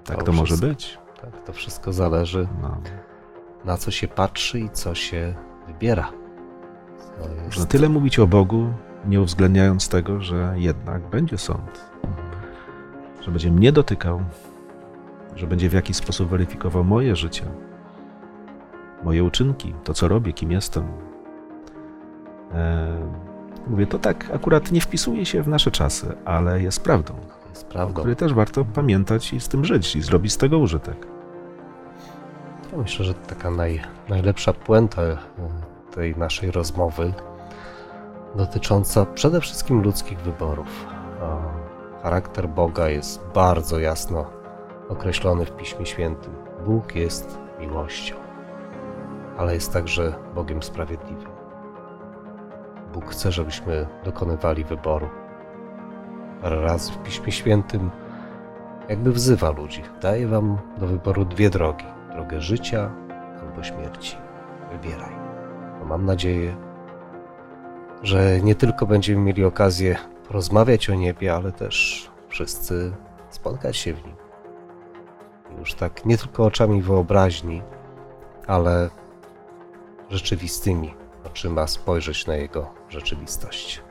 Tak to, To może być. Tak, to wszystko zależy, No. na co się patrzy i co się wybiera. To jest... Można tyle mówić o Bogu, nie uwzględniając tego, że jednak będzie sąd. Że będzie mnie dotykał, że będzie w jakiś sposób weryfikował moje życie, moje uczynki, to co robię, kim jestem. E, mówię, to tak akurat nie wpisuje się w nasze czasy, ale jest prawdą, jest prawdą. której też warto pamiętać i z tym żyć i zrobić z tego użytek. Ja myślę, że taka naj, najlepsza puenta e, tej naszej rozmowy dotycząca przede wszystkim ludzkich wyborów. Charakter Boga jest bardzo jasno określony w Piśmie Świętym. Bóg jest miłością, ale jest także Bogiem sprawiedliwym. Bóg chce, żebyśmy dokonywali wyboru. Razy w Piśmie Świętym jakby wzywa ludzi. Daje wam do wyboru dwie drogi: drogę życia albo śmierci. Wybieraj. No mam nadzieję, że nie tylko będziemy mieli okazję porozmawiać o niebie, ale też wszyscy spotkać się w nim. Już tak nie tylko oczami wyobraźni, ale rzeczywistymi oczyma spojrzeć na jego rzeczywistość.